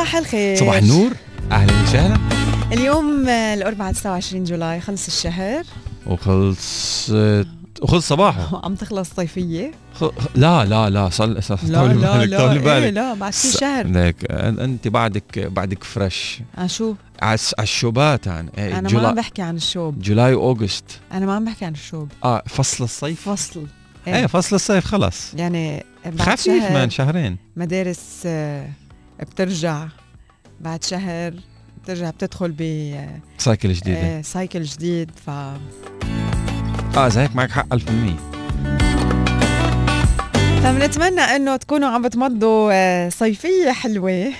صباح الخير. صباح النور. أهلا وسهلا. اليوم الأربعاء 29 July خلص الشهر. وخلص وخلص صباحه. عم تخلص صيفية. لا لا لا صل صل لا طولي لا بالك لا طولي إيه بالك. لا بعد في شهر. أن- أنت بعدك بعدك فريش. آه شو؟ على الشوبات يعني إيه، أنا ما July عم بحكي عن الشوب. July و August أنا ما عم بحكي عن الشوب. آه فصل الصيف؟ فصل. إيه. فصل الصيف خلص. يعني بعد خفيف شهر man شهرين. مدارس آه، بترجع بعد شهر بترجع بتدخل ب cycle جديدة. آه، cycle جديد ف آه زي هيك معك حق 1000% فبنتمنى إنه تكونوا عم بتمضوا آه، صيفية حلوة.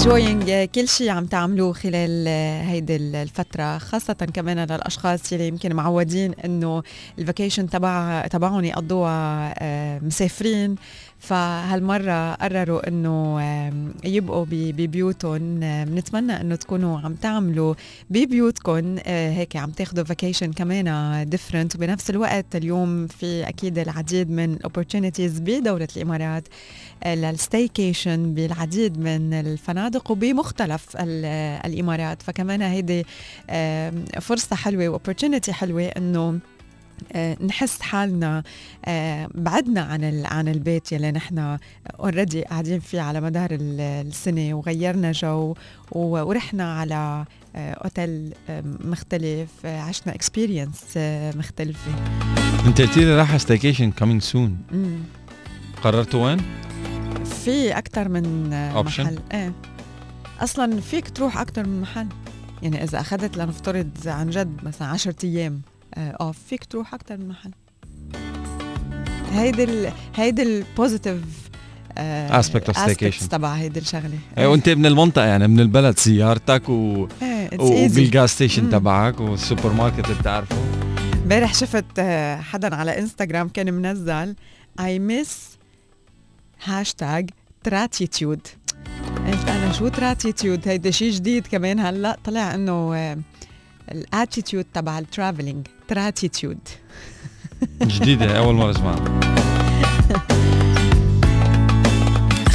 Enjoying آه، كل شيء عم تعملوه خلال آه، هيدي الفترة خاصة كمان للأشخاص اللي يمكن معودين إنه ال vacation تبع تبعهم يقضوها آه، مسافرين فهالمرة قرروا آم، يبقوا ببيوتهم. بنتمنى إنه تكونوا عم تعملوا ببيوتكم. آه، هيك عم تاخذوا vacation كمان different وبنفس الوقت اليوم في أكيد العديد من opportunities بدولة الإمارات آه، لل staycation بالعديد من الفنادق وبمختلف آه، الإمارات. فكمان هيدي حلوة و opportunity حلوة إنه آه، نحس حالنا آه، بعدنا عن عن البيت يلي نحن already قاعدين فيه على مدار ال- السنة وغيرنا جو ورحنا على آه، أوتيل آه، مختلف آه، عشنا experience مختلفة انت قلت لي راح staycation coming soon. قررتوا وين؟ في أكثر من آه، Option؟ محل إيه أصلا فيك تروح أكثر من محل يعني إذا أخذت لنفترض عن جد مثلا 10 أيام آه، off فيك تروح أكثر من محل هيدي ال هيدي ال positive aspect of staycation. تبع هيدي الشغلة إيه وأنت من المنطقة يعني من البلد سيارتك و... easy. وبال gas station. تبعك والسوبر ماركت اللي بتعرفه امبارح شفت آه، حدا على انستغرام كان منزل I miss hashtag tratitude قلت أنا شو tratitude هيدا شيء جديد كمان هلأ طلع إنه ال attitude تبع ال traveling tratitude جديده اول مره اسمعها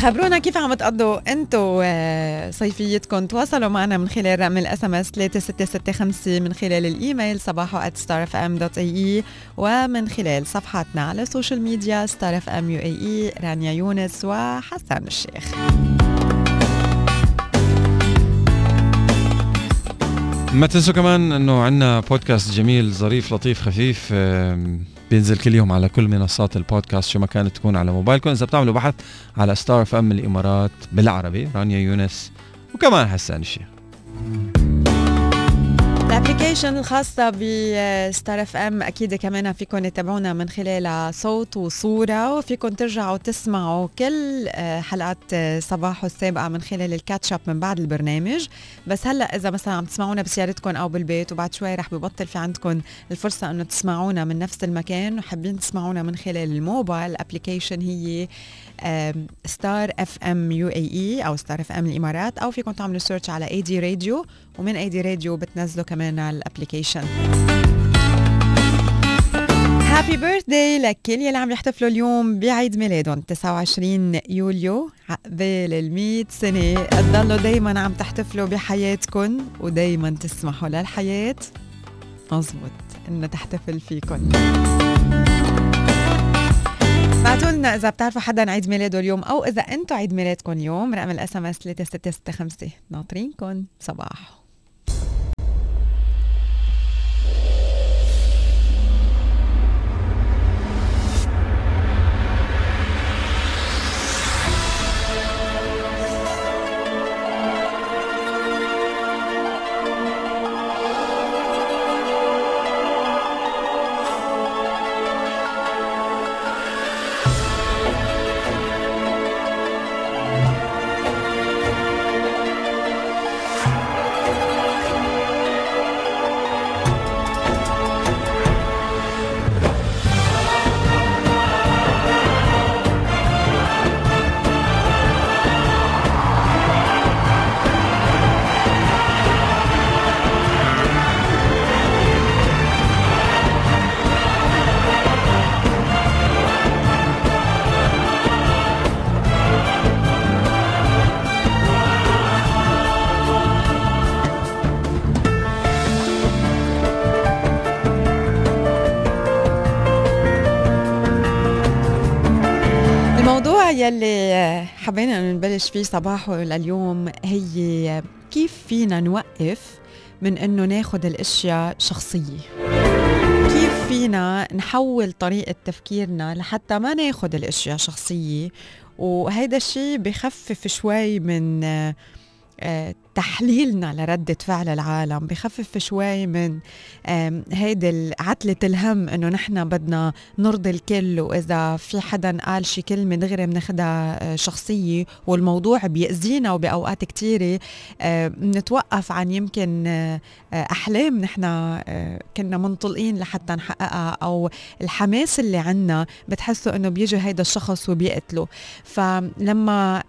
خبرونا كيف عم تقضوا انتو آه، صيفيتكم؟ تواصلوا معنا من خلال رقم ال SMS 3665 من خلال الإيميل صباحو @starfm.ae ومن خلال صفحاتنا على ال social media Star FM UAE رانيا يونس وحسان الشيخ. ما تنسوا كمان إنه عندنا بودكاست جميل ظريف لطيف خفيف بينزل كل يوم على كل منصات البودكاست شو ما كانت تكون على موبايلكم. إذا بتعملوا بحث على Star FM الإمارات بالعربي رانيا يونس وكمان حسان الشيخ ال application الخاصة ب Star FM أكيد كمان فيكم تتابعونا من خلالها صوت وصورة وفيكم ترجعوا تسمعوا كل آه، حلقات آه، صباحو السابقة من خلال ال catch up من بعد البرنامج. بس هلأ إذا مثلا عم تسمعونا بسيارتكم أو بالبيت وبعد شوي رح ببطل في عندكم الفرصة إنه تسمعونا من نفس المكان وحابين تسمعونا من خلال الموبايل ال application هي Star FM UAE أو Star FM الإمارات أو فيكم تعملوا search على AD Radio ومن AD Radio بتنزلوا كمان على ال application happy birthday لكل يلي عم يحتفلوا اليوم بعيد ميلادهم 29 يوليو عقبال ال 100 سنة. تضلوا دايما عم تحتفلوا بحياتكم ودايما تسمحوا للحياة. مزبوط إنه تحتفل فيكم بعتوا لنا إذا بتعرفوا حدا عيد ميلاده اليوم أو إذا أنتم عيد ميلادكم اليوم رقم ال SMS 3665 ناطرينكم. صباحو. حبينا نبلش فيه صباحه لليوم هي كيف فينا نوقف من أنه ناخد الأشياء شخصية؟ كيف فينا نحول طريقة تفكيرنا لحتى ما ناخد الأشياء شخصية؟ وهيدا الشيء بخفف شوي من تحليلنا لردة فعل العالم بخفف شوي من هيدي عتلة الهم إنه نحن بدنا نرضي الكل وإذا في حدا قال شي كلمة دغري بناخدها آه، شخصية والموضوع بيأذينا وبأوقات كتيرة بنتوقف عن يمكن آه، أحلام نحن كنا منطلقين لحتى نحققها أو الحماس اللي عنا بتحسوا إنه بيجي هيدا الشخص وبيقتله. فلما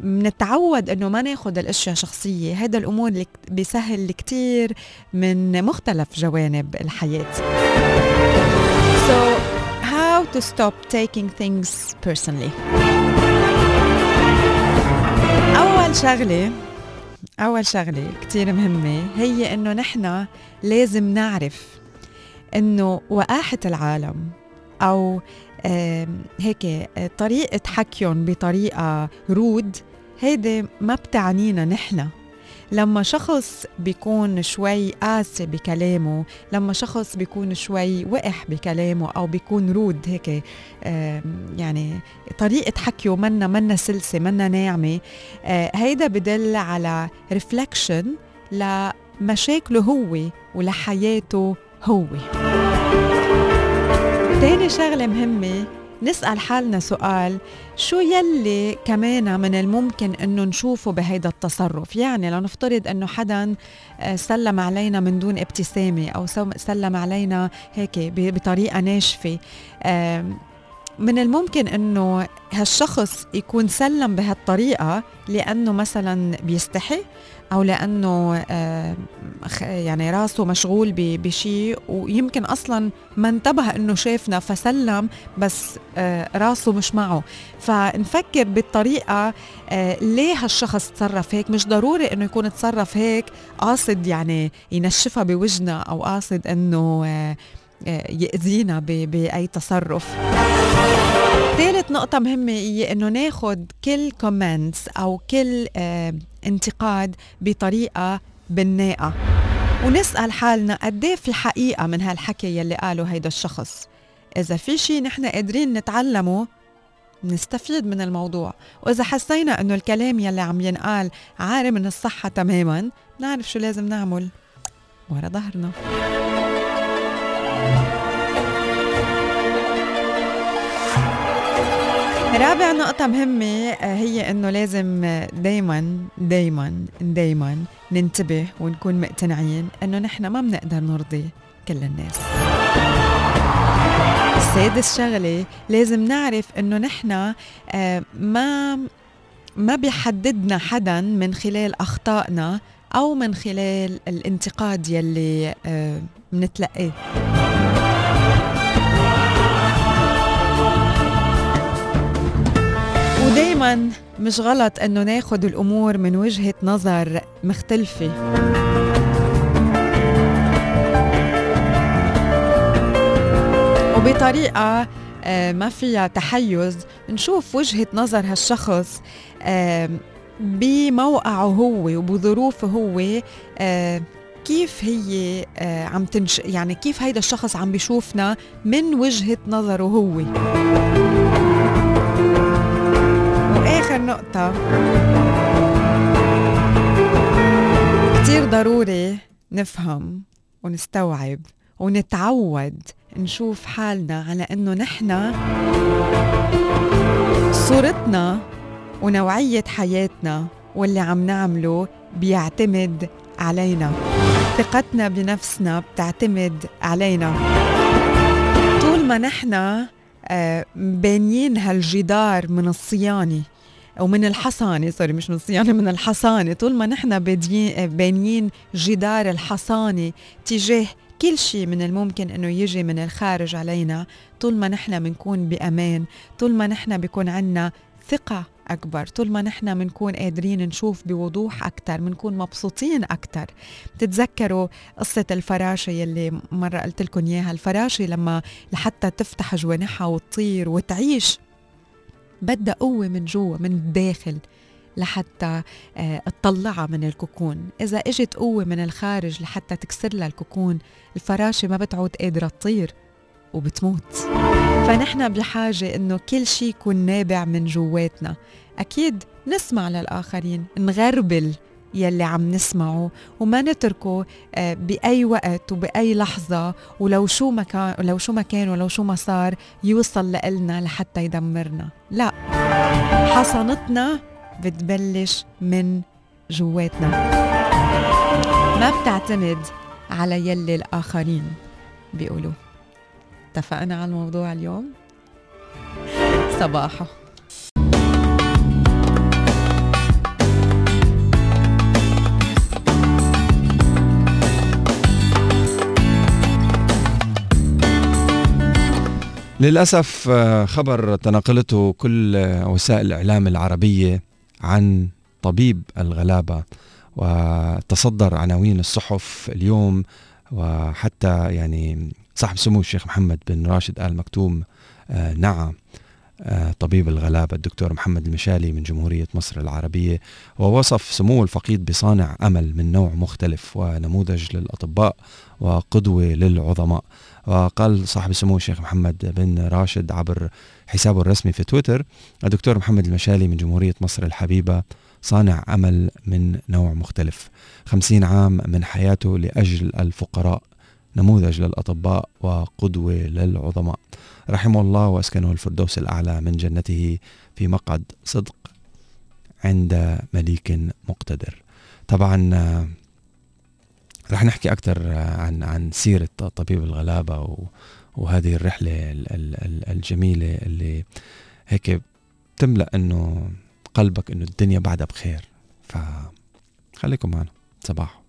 بنتعود إنه ما ناخذ الأشياء شخصية. هذا الأمور اللي بيسهل كثير من مختلف جوانب الحياة. So how to stop taking things personally? أول شغله أول شغلة كثير مهمة هي إنه نحن لازم نعرف إنه وقاحة العالم أو هيك طريقة حكيهم بطريقة رود هيدي ما بتعنينا نحن. لما شخص بيكون شوي قاسي بكلامه لما شخص بيكون شوي وقح بكلامه أو بيكون رود هيك يعني طريقة حكيه منا منا سلسة منا ناعمة آه، هيدا بدل على ريفلكشن لمشاكله هو ولحياته هو. تاني شغلة مهمة نسأل حالنا سؤال شو يلي كمان من الممكن إنه نشوفه بهيدا التصرف؟ يعني لو نفترض إنه حدا آه، سلم علينا من دون ابتسامة أو سلم علينا هيك بطريقة ناشفة. من الممكن إنه هالشخص يكون سلم بهالطريقة لأنه مثلا بيستحي أو لأنه آه، يعني راسه مشغول بشيء ويمكن أصلا ما انتبه إنه شافنا فسلم بس آه، راسه مش معه. فنفكر بالطريقة آه، ليه هالشخص تصرف هيك؟ مش ضروري إنه يكون تصرف هيك قاصد يعني ينشفها بوجهنا أو قاصد إنه يأذينا بأي تصرف. ثالث نقطة مهمة هي إنه ناخد كل كومنتس أو كل انتقاد بطريقة بناءة ونسأل حالنا قد إيه في حقيقة من هالحكي يلي قاله هيدا الشخص. إذا في شيء نحن قادرين نتعلمه نستفيد من الموضوع. وإذا حسينا إنه الكلام يلي عم ينقال عاري من الصحة تماما نعرف شو لازم نعمل. ورا ظهرنا. رابع نقطة مهمة آه، هي إنه لازم دايما دايما دايما ننتبه ونكون مقتنعين إنه نحن ما بنقدر نرضي كل الناس. السادس شغلة لازم نعرف إنه نحن آه، ما ما بيحددنا حدا من خلال أخطائنا أو من خلال الانتقاد يلي بنتلقاه ودايما مش غلط إنه ناخد الأمور من وجهة نظر مختلفة. وبطريقة آه، ما فيها تحيز نشوف وجهة نظر هالشخص بموقعه هو وبظروفه هو آه، كيف هي آه، عم تنش يعني كيف هيدا الشخص عم بيشوفنا من وجهة نظره هو. نقطة. كتير ضروري نفهم ونستوعب ونتعود نشوف حالنا على إنه نحن صورتنا ونوعية حياتنا واللي عم نعمله بيعتمد علينا. ثقتنا بنفسنا بتعتمد علينا. طول ما نحن آه، بانيين هالجدار من الصيانة ومن الحصانة سوري مش من الصيانة من الحصانة. طول ما نحن بانيين جدار الحصانة تجاه كل شيء من الممكن إنه يجي من الخارج علينا طول ما نحن بنكون بأمان طول ما نحن بيكون عنا ثقة أكبر طول ما نحن بنكون قادرين نشوف بوضوح أكثر بنكون مبسوطين أكثر بتتذكروا قصة الفراشة يلي مرة قلت لكم إياها؟ الفراشة لما لحتى تفتح جوانحها وتطير وتعيش بدها قوة من جوا من الداخل لحتى آه، تطلعها من الكوكون. إذا إجت قوة من الخارج لحتى تكسر لها الكوكون الفراشة ما بتعود قادرة تطير وبتموت. فنحن بحاجة إنه كل شيء يكون نابع من جواتنا. أكيد نسمع للآخرين نغربل. يلي عم نسمعه وما نتركه آه، بأي وقت وبأي لحظة ولو شو ما كان ولو شو ما كان ولو شو ما صار يوصل لإلنا لحتى يدمرنا. لا حصنتنا بتبلش من جواتنا. ما بتعتمد على يلي الآخرين بيقولوا. اتفقنا على الموضوع اليوم؟ صباحه للأسف آه، خبر تناقلته كل آه، وسائل الإعلام العربية عن طبيب الغلابة وتصدر عناوين الصحف اليوم وحتى يعني صاحب سمو الشيخ محمد بن راشد آل مكتوم آه، نعى طبيب الغلابة الدكتور محمد المشالي من جمهورية مصر العربية ووصف سمو الفقيد بصانع أمل من نوع مختلف ونموذج للأطباء وقدوة للعظماء. وقال صاحب السمو الشيخ محمد بن راشد عبر حسابه الرسمي في تويتر الدكتور محمد المشالي من جمهورية مصر الحبيبة صانع أمل من نوع مختلف خمسين عام من حياته لأجل الفقراء نموذج للأطباء وقدوة للعظماء. رحمه الله وأسكنه الفردوس الأعلى من جنته في مقعد صدق عند مليك مقتدر. طبعا رح نحكي أكثر عن عن سيرة طبيب الغلابة وهذه الرحلة الجميلة اللي هيك بتملأ إنه قلبك إنه الدنيا بعدها بخير. فخليكم معنا. صباح.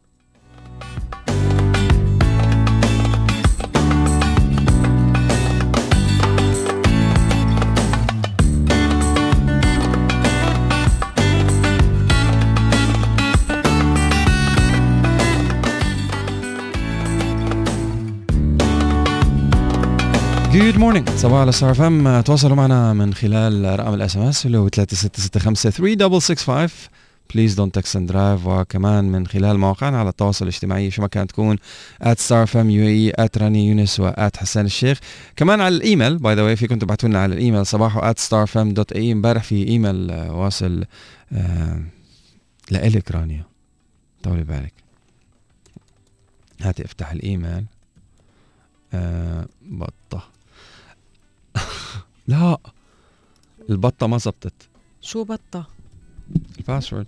Good morning صباحو على Star FM تواصلوا معنا من خلال رقم ال SMS اللي هو 3665 3665 please don't text and drive وكمان من خلال مواقعنا على التواصل الاجتماعي شو ما كانت تكون at Star FM UAE at رانيا يونس و at حسان الشيخ كمان على الإيميل by the way فيكم تبعتوا لنا على الإيميل صباحو at Star FM dot AE امبارح في إيميل uh, واصل uh, لإلك رانيا. طولي بالك. هاتي افتح الإيميل. آه بطة. لا. البطة ما زبطت. شو بطة؟ ال password.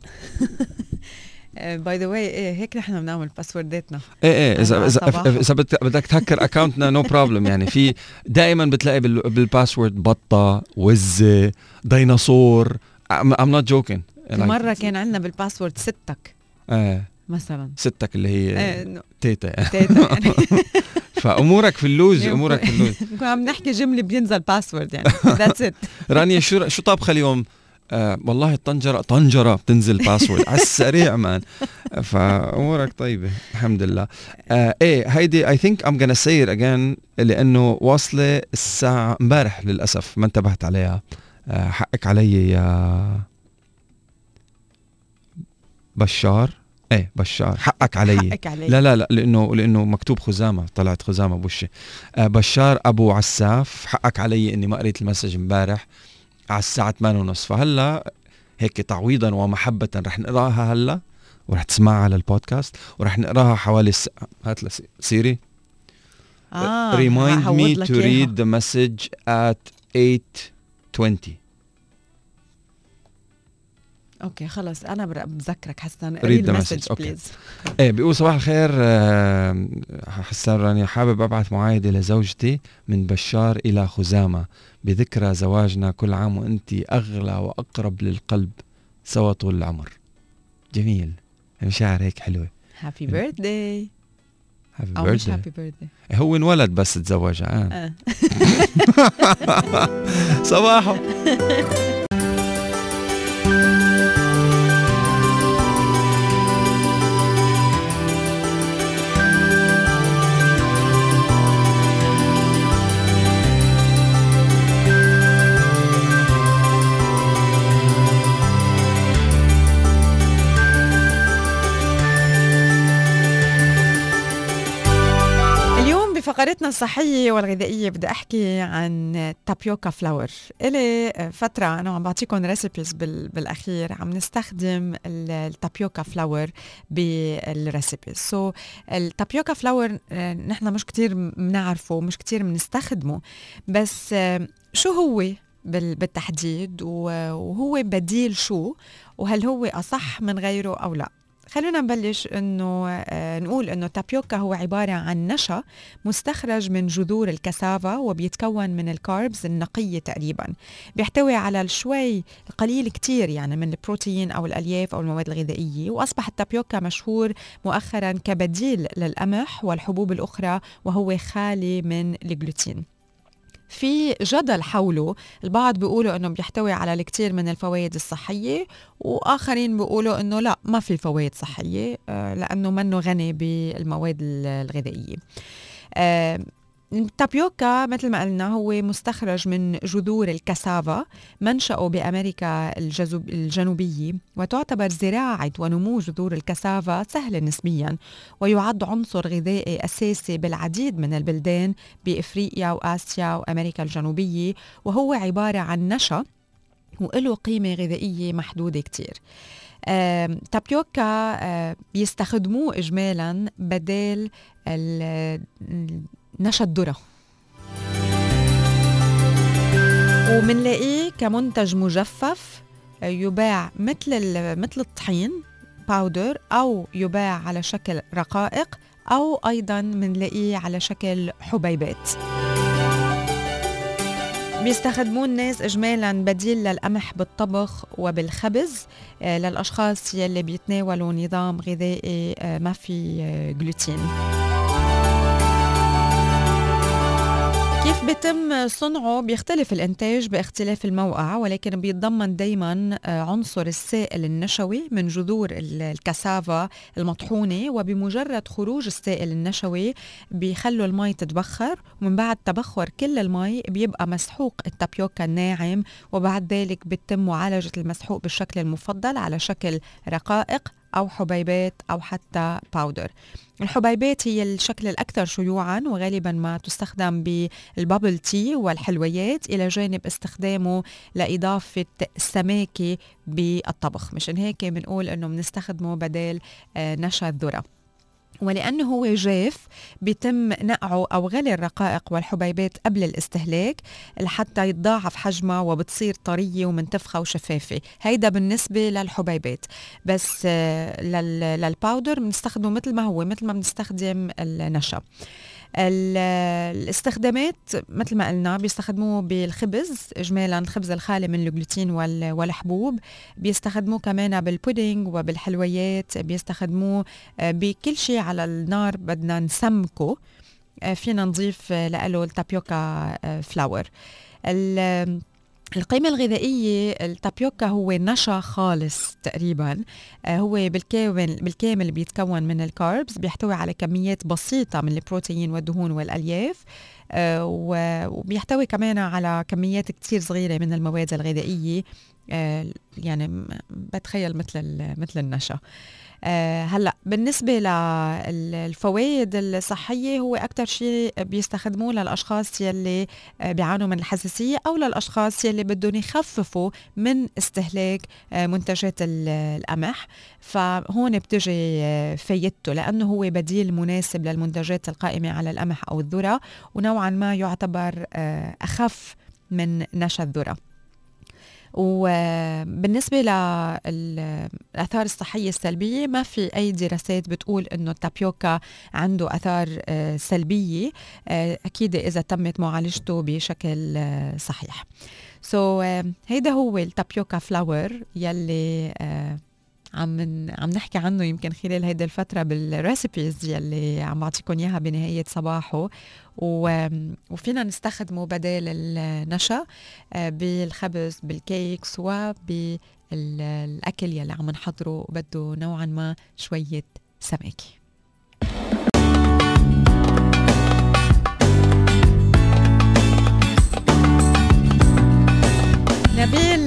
By the way هيك نحن بنعمل password اتنا إيه إيه اذا اذا إذا بدك تهكر account نا no problem يعني في دائما بتلاقي بال password بطة وزة ديناصور. I'm not joking مرة كان عندنا بال password ستك. إيه. مثلا. ستك اللي هي إيه تيتا تيتا يعني. فأمورك في اللوز أمورك في اللوز. عم نحكي جملة بينزل password يعني. That's it رانيا شو شو طابخة اليوم؟ آه والله الطنجرة طنجرة بتنزل password على السريع man. فأمورك طيبة الحمد لله آه إيه هيدي I think I'm gonna say it again لأنه واصلة الساعة امبارح للأسف ما انتبهت عليها. آه حقك علي يا بشار. إيه بشار. حقك علي. حقك علي. لا لا لا لأنه لأنه مكتوب خزامة طلعت خزامة بوشي. آه بشار أبو عساف حقك علي إني ما قريت ال message امبارح على الساعة 8:30 فهلأ هيك تعويضا ومحبة رح نقراها هلأ ورح تسمعها على البودكاست ورح نقراها حوالي الس... هات سيري. آه remind me to read the message at 8:20 أوكي خلص أنا بذكرك حسان read ال message please إيه بيقول صباح الخير آه، حسان رانيا حابب أبعث معايدة لزوجتي من بشار إلى خزامة بذكرى زواجنا كل عام وانت أغلى وأقرب للقلب سوا طول العمر. جميل. مشاعر هيك حلوة. happy birthday happy birthday مش happy birthday هو انولد بس تزوج آه. صباحو. فقرتنا الصحية والغذائية بدي أحكي عن tapioca flour إلي فترة أنا عم بعطيكم recipes بالأخير عم نستخدم ال tapioca flour بال recipes so, ال tapioca flour نحن مش كتير بنعرفه مش كتير بنستخدمه بس شو هو بالتحديد؟ وهو بديل شو؟ وهل هو أصح من غيره أو لا؟ خلونا نبلش إنه آه نقول إنه tapioca هو عبارة عن نشا مستخرج من جذور الكسافا وبيتكون من الكاربز النقية تقريبا. بيحتوي على شوي قليل كتير يعني من البروتين أو الألياف أو المواد الغذائية وأصبح التابيوكا مشهور مؤخرا كبديل للقمح والحبوب الأخرى وهو خالي من الجلوتين. في جدل حوله. البعض بيقولوا إنه بيحتوي على الكثير من الفوائد الصحية وآخرين بيقولوا إنه لا ما في فوائد صحية آه، لأنه منه غني بالمواد الغذائية. آه، التابيوكا مثل ما قلنا هو مستخرج من جذور الكسافا منشأه بأمريكا الجنوبية وتعتبر زراعة ونمو جذور الكسافا سهلة نسبيا ويعد عنصر غذائي أساسي بالعديد من البلدان بإفريقيا وآسيا وأمريكا الجنوبية وهو عبارة عن نشا وله قيمة غذائية محدودة كتير. تابيوكا بيستخدموه إجمالا بدال نشا الذرة ومنلاقيه كمنتج مجفف يباع مثل مثل الطحين باودر أو يباع على شكل رقائق أو أيضا منلاقيه على شكل حبيبات. بيستخدموه الناس اجمالا بديل للقمح بالطبخ وبالخبز آه، للأشخاص يلي بيتناولوا نظام غذائي آه، ما في جلوتين كيف بيتم صنعه بيختلف الإنتاج باختلاف الموقع ولكن بيتضمن دايما آه، عنصر السائل النشوي من جذور الكسافا المطحونة وبمجرد خروج السائل النشوي بيخلوا المي تتبخر. ومن بعد تبخر كل المي بيبقى مسحوق التابيوكا الناعم وبعد ذلك بيتم معالجة المسحوق بالشكل المفضل على شكل رقائق. أو حبيبات أو حتى powder الحبيبات هي الشكل الأكثر شيوعا وغالبا ما تستخدم بال bubble tea والحلويات إلى جانب استخدامه لإضافة سماكة بالطبخ. مشان هيك بنقول إنه بنستخدمه بدل آه، نشا الذرة. ولأنه هو جاف بيتم نقعه أو غلي الرقائق والحبيبات قبل الاستهلاك لحتى يتضاعف حجمها وبتصير طرية ومنتفخة وشفافة. هيدا بالنسبة للحبيبات. بس آه، لل powder بنستخدمه مثل ما هو مثل ما بنستخدم النشا. الاستخدامات مثل ما قلنا بيستخدموه بالخبز اجمالا الخبز الخالي من الجلوتين والحبوب. بيستخدموه كمان بالبودينج وبالحلويات. بيستخدموه آه، بكل شيء على النار بدنا نسمكه. آه، فينا نضيف له ال tapioca flour القيمة الغذائية التابيوكا هو نشا خالص تقريبا. آه، هو بالكامل بالكامل بيتكون من الكاربز بيحتوي على كميات بسيطة من البروتين والدهون والألياف. آه، وبيحتوي كمان على كميات كتير صغيرة من المواد الغذائية. آه، يعني بتخيل مثل مثل النشا. هلأ بالنسبة للفوائد الصحية هو أكثر شيء بيستخدموه للأشخاص يلي آه، بيعانوا من الحساسية أو للأشخاص يلي بدهم يخففوا من استهلاك آه، منتجات القمح. فهون بتجي فايدته لأنه هو بديل مناسب للمنتجات القائمة على القمح أو الذرة ونوعا ما يعتبر أخف من نشا الذرة. وبالنسبة للآثار الصحية السلبية ما في أي دراسات بتقول إنه التابيوكا عنده آثار آه، سلبية آه، أكيد إذا تمت معالجته بشكل آه، صحيح. so, هيدا هو ال tapioca flour يلي عم عم نحكي عنه يمكن خلال هيدي الفترة بال recipes يلي عم بعطيكم إياها بنهاية صباحو. وفينا نستخدمه بدل النشا آه، بالخبز بال cakes وبالأكل يلي عم نحضره بده نوعا ما شوية سماكه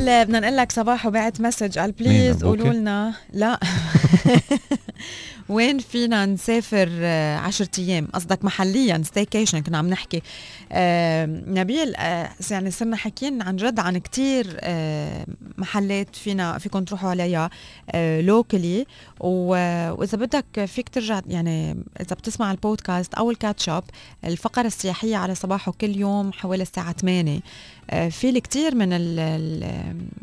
نبيل بدنا نقول لك صباحو وبعت message. قال please قولوا لنا. لا. وين فينا نسافر آه، عشرة أيام؟ قصدك محليا staycation كنا عم نحكي. آه نبيل آه يعني صرنا حكيين عن جد عن كتير آه محلات فينا فيكم تروحوا عليها آه locally وإذا بدك فيك ترجع يعني إذا بتسمع البودكاست أو ال catch up الفقرة السياحية على صباحو كل يوم حوالي الساعة 8 آه، في الكثير من ال ال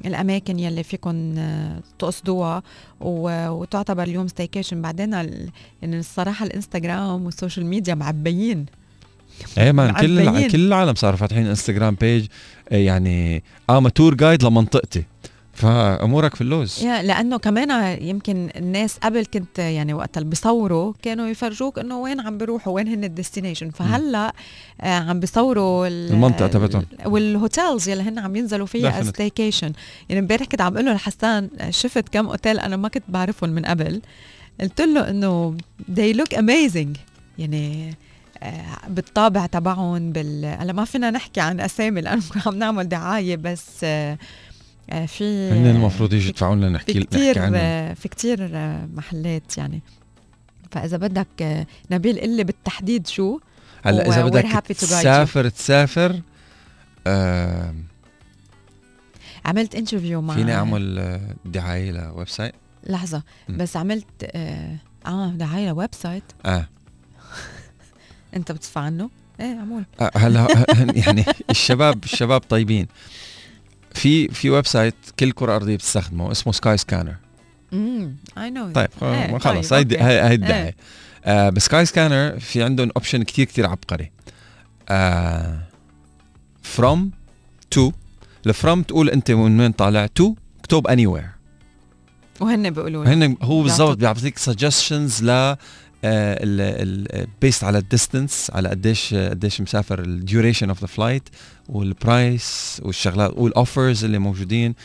الأماكن يلي فيكم آه، تقصدوها وتعتبر اليوم staycation بعدين يعني الصراحة الإنستغرام وال social media معبيين. إيه مان كل كل العالم صاروا فاتحين انستغرام page يعني آه tour guide لمنطقتي. فامورك في اللوز. يا لأنه كمان يمكن الناس قبل كنت يعني وقت اللي بيصوروا كانوا يفرجوك إنه وين عم بيروحوا وين هن ال destination فهلأ آه عم بيصوروا المنطقة تبعتهم. وال hotels يلي هن عم ينزلوا فيها staycation يعني امبارح كنت عم أقول له لحسان شفت كم اوتيل أنا ما كنت بعرفهم من قبل. قلت له إنه they look amazing. يعني آه، بالطابع تبعهم بال هلأ ما فينا نحكي عن أسامي لأنه عم نعمل دعاية بس آه، في هن المفروض يجي يدفعوا لنا نحكي في كثير في كثير محلات يعني. فإذا بدك آه، نبيل قل لي بالتحديد شو؟ هلأ إذا بدك تسافر تسافر آه عملت انترفيو مع فيني أعمل آه، دعاية لويب سايت لحظة م. بس عملت آه, آه دعاية ل website آه. أنت بتدفع عنه؟ إيه عمول آه هلأ يعني الشباب الشباب طيبين. في في website كل كرة أرضية بتستخدمه اسمه سكاي سكانر امم اي نو طيب إيه خلص هاي هاي الدعايه إيه. آه بس Skyscanner في عندهم option كثير كثير عبقري. from to ال from تقول أنت من وين طالع to اكتب anywhere وهن بيقولوا هن هو بالضبط بيعطيك suggestions ل based على ال distance على قديش قديش مسافر ال duration of the flight وال price والشغلات وال offers اللي موجودين.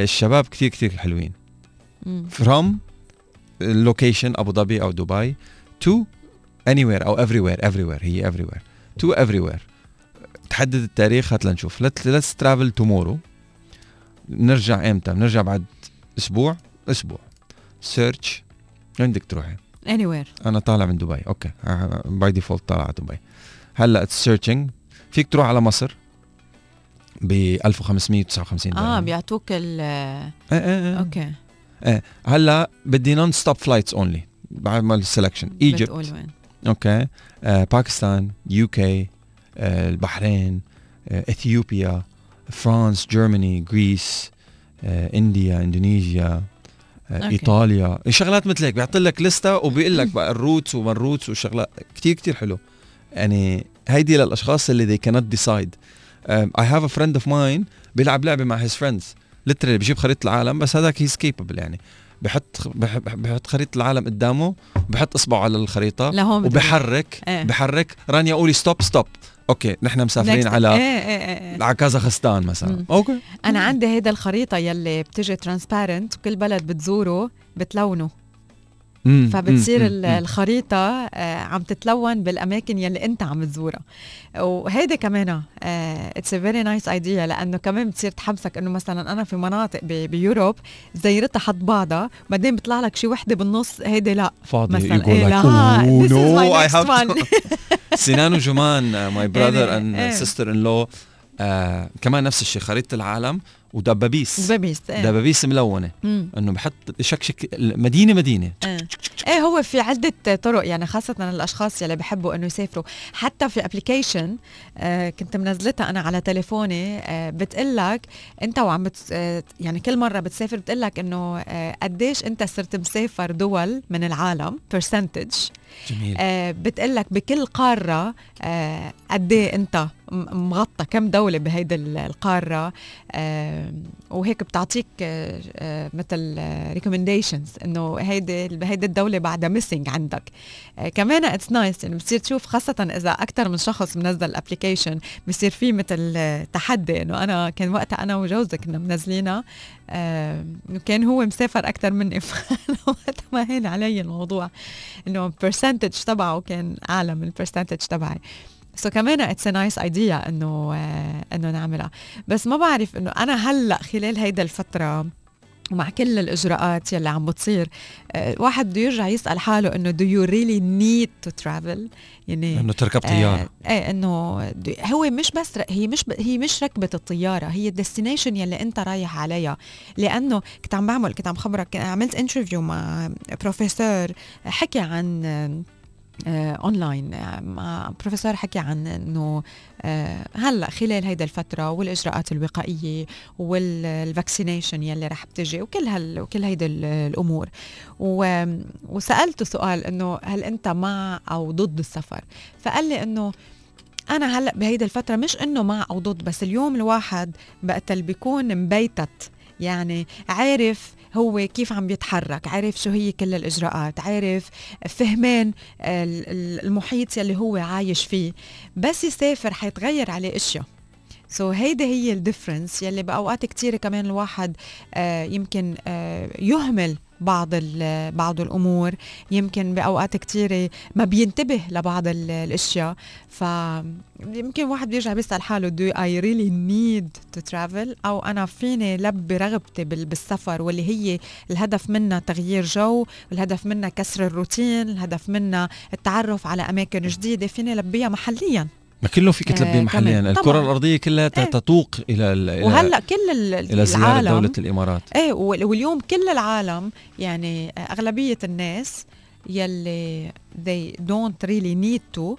الشباب كثير كثير حلوين. from location ابو ظبي أو دبي to اني وير أو افري وير افري وير هي افري وير تو افري وير تحدد التاريخ هات لنشوف. let's travel tomorrow نرجع إمتى؟ بنرجع بعد أسبوع؟ أسبوع. search وين بدك تروحي؟ Anywhere. أنا طالع من دبي. OK. By default طالع على دبي. هلأ searching فيك تروح على مصر ب 1559 دولار آه بيعطوك ال إيه إيه إيه. OK. إيه. هلأ بدي non-stop flights only بعمل ال selection Egypt okay. آه باكستان UK آه البحرين آه اثيوبيا France Germany Greece آه انديا اندونيسيا okay. إيطاليا. شغلات مثل هيك بيعطي لك لستة وبيقول لك بقى ال routes وما ال routes وشغلات كثير كثير حلو. يعني هيدي للأشخاص اللي they cannot decide. I have a friend of mine بيلعب لعبة مع his friends. Literally بجيب خريطة العالم بس هذاك he's capable يعني. بحط بحط خريطة العالم قدامه بحط إصبعه على الخريطة لهون وبحرك إيه. بحرك رانيا قولي stop stop okay نحن مسافرين على إيه إيه إيه. على كازاخستان مثلا مم. okay أنا عندي هيدا الخريطة يلي بتجي transparent وكل بلد بتزوره بتلونه. فبتصير. الخريطة آه، عم تتلون بالأماكن يلي أنت عم تزورها. وهيدا كمان it's a very nice idea لأنه كمان بتصير تحمسك إنه مثلا أنا في مناطق ب Europe زيرتها حد بعضها بعدين بيطلع لك شي وحدة بالنص هيدي لا. فاضي مثلا إيه لا no I have سنان وجمان my brother and sister-in-law كمان نفس الشيء خريطة العالم. ودبابيس. دبابيس إيه. دبابيس ملونة. إنه بحط شكشك مدينة مدينة. إيه. إيه هو في عدة طرق يعني خاصة الأشخاص يلي بحبوا إنه يسافروا. حتى في application آه كنت منزلتها أنا على تليفوني آه بتقول لك أنت وعم بت آه يعني كل مرة بتسافر بتقول لك إنه آه قديش أنت صرت مسافر دول من العالم percentage جميل. آه بتقول لك بكل قارة آه قد إيه أنت مغطى كم دولة بهيدي القارة؟ آه وهيك بتعطيك آه, آه، مثل recommendations إنه هيدي هيدي الدولة بعدها missing عندك. آه كمان it's nice يعني بتصير تشوف خاصة إذا أكثر من شخص منزل ال application بصير في مثل تحدي إنه أنا كان وقتها أنا وجوزي كنا منزلينها. آه كان هو مسافر أكثر مني. وقتها ما هين علي الموضوع إنه ال percentage تبعه كان أعلى من ال percentage تبعي. so كمان it's nice idea إنه آه إنه نعملها. بس ما بعرف إنه أنا هلأ خلال هيدا الفترة ومع كل الإجراءات يلي عم بتصير. آه، واحد بده يرجع يسأل حاله إنه do you really need to travel يعني إنه تركب طيارة. آه إيه إنه هو مش بس هي مش هي مش ركبة الطيارة هي ال destination يلي أنت رايح عليها. لأنه كنت عم بعمل كنت عم خبرك عملت interview مع بروفيسور حكي عن اونلاين آه، مع بروفيسور حكي عن إنه آه، هلأ خلال هيدا الفترة والإجراءات الوقائية والفاكسينيشن يلي رح بتجي وكل هال وكل هيدا الأمور. وسالته سؤال إنه هل أنت مع أو ضد السفر؟ فقال لي إنه أنا هلأ بهيدي الفترة مش إنه مع أو ضد بس اليوم الواحد بقت بيكون مبيتت. يعني عارف هو كيف عم بيتحرك عارف شو هي كل الإجراءات عارف فهمان المحيط يلي هو عايش فيه بس يسافر حيتغير عليه إشياء. so so هيدي هي ال difference يلي بأوقات كثيره كمان الواحد آه يمكن آه يهمل بعض بعض الأمور. يمكن بأوقات كثيره ما بينتبه لبعض الأشياء. فيمكن واحد بيرجع بيسأل حاله do I really need to travel? أو أنا فيني لبي رغبتي بالسفر? واللي هي الهدف منها تغيير جو الهدف منها كسر الروتين الهدف منها التعرف على أماكن جديدة. فيني لبيها محليا. ما كله فيك تلبيه آه محليا. الكرة الأرضية كلها إيه تتوق إلى وهلأ كل إلى زيارة دولة الإمارات. إيه واليوم كل العالم يعني أغلبية الناس يلي they don't really need to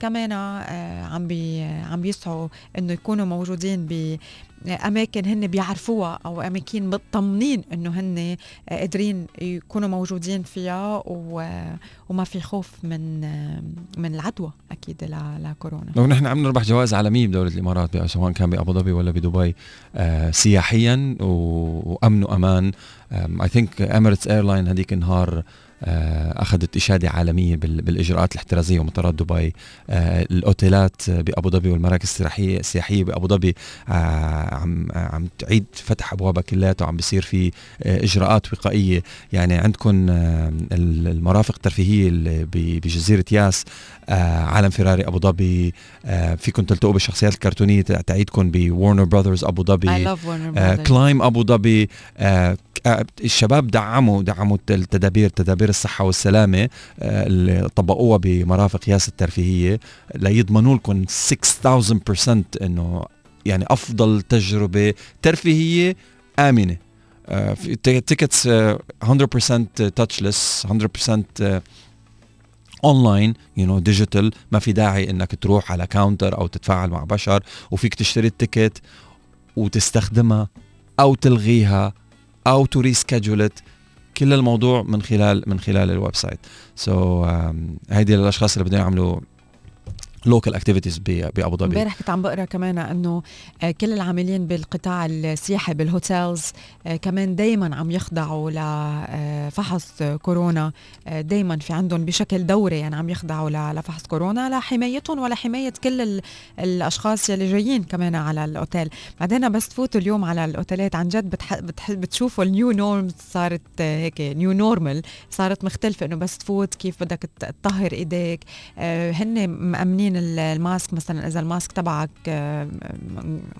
كمان آه عم بي عم بيسعوا إنه يكونوا موجودين باماكن هن بيعرفوها أو أماكن مطمنين إنه هن قادرين يكونوا موجودين فيها وما في خوف من من العدوى أكيد لكورونا. لو نحن عم نربح جوائز عالمية بدولة الإمارات سواء كان بأبو ظبي ولا بدبي آه سياحيا وأمن وأمان. I think Emirates Airline هذيك النهار آه، أخذت إشادة عالمية بالإجراءات الاحترازية ومطارات دبي. آه، الأوتيلات بأبو ظبي والمراكز السياحيه السياحية بأبو ظبي آه، عم عم تعيد فتح أبوابها كلياتها وعم بيصير في إجراءات وقائية. يعني عندكم المرافق الترفيهية بجزيرة ياس عالم فيراري أبو ظبي. فيكم تلتقوا بالشخصيات الكرتونية تبعيتكم ب Warner Brothers أبو ظبي. Clymb أبو ظبي. الشباب دعموا دعموا التدابير تدابير الصحة والسلامة آه، اللي طبقوها بمرافق ياس الترفيهية ليضمنوا لكم 6000% إنه يعني أفضل تجربة ترفيهية آمنة. tickets 100% touchless 100% online you know digital ما في داعي إنك تروح على counter أو تتفاعل مع بشر وفيك تشتري ال ticket وتستخدمها أو تلغيها أو to reschedule كل الموضوع من خلال من خلال ال website. so so, um, هيدي للاشخاص اللي بدهم يعملوا local activities بأبو ظبي. امبارح كنت عم بقرأ كمان إنه آه، كل العاملين بالقطاع السياحي بال hotels آه، كمان دائما عم يخضعوا لفحص آه، كورونا. دائما في عندهم بشكل دوري يعني عم يخضعوا لفحص كورونا لحمايتهم ولحمايه كل الأشخاص يلي جايين كمان على الأوتيل. بعدين بس تفوتوا اليوم على الأوتيلات. عن جد بتح... بتح... بتشوفوا ال new norms صارت هيك new normal صارت مختلفة. إنه بس تفوت كيف بدك تطهر إيديك. هن الماسك مثلا إذا الماسك تبعك آه،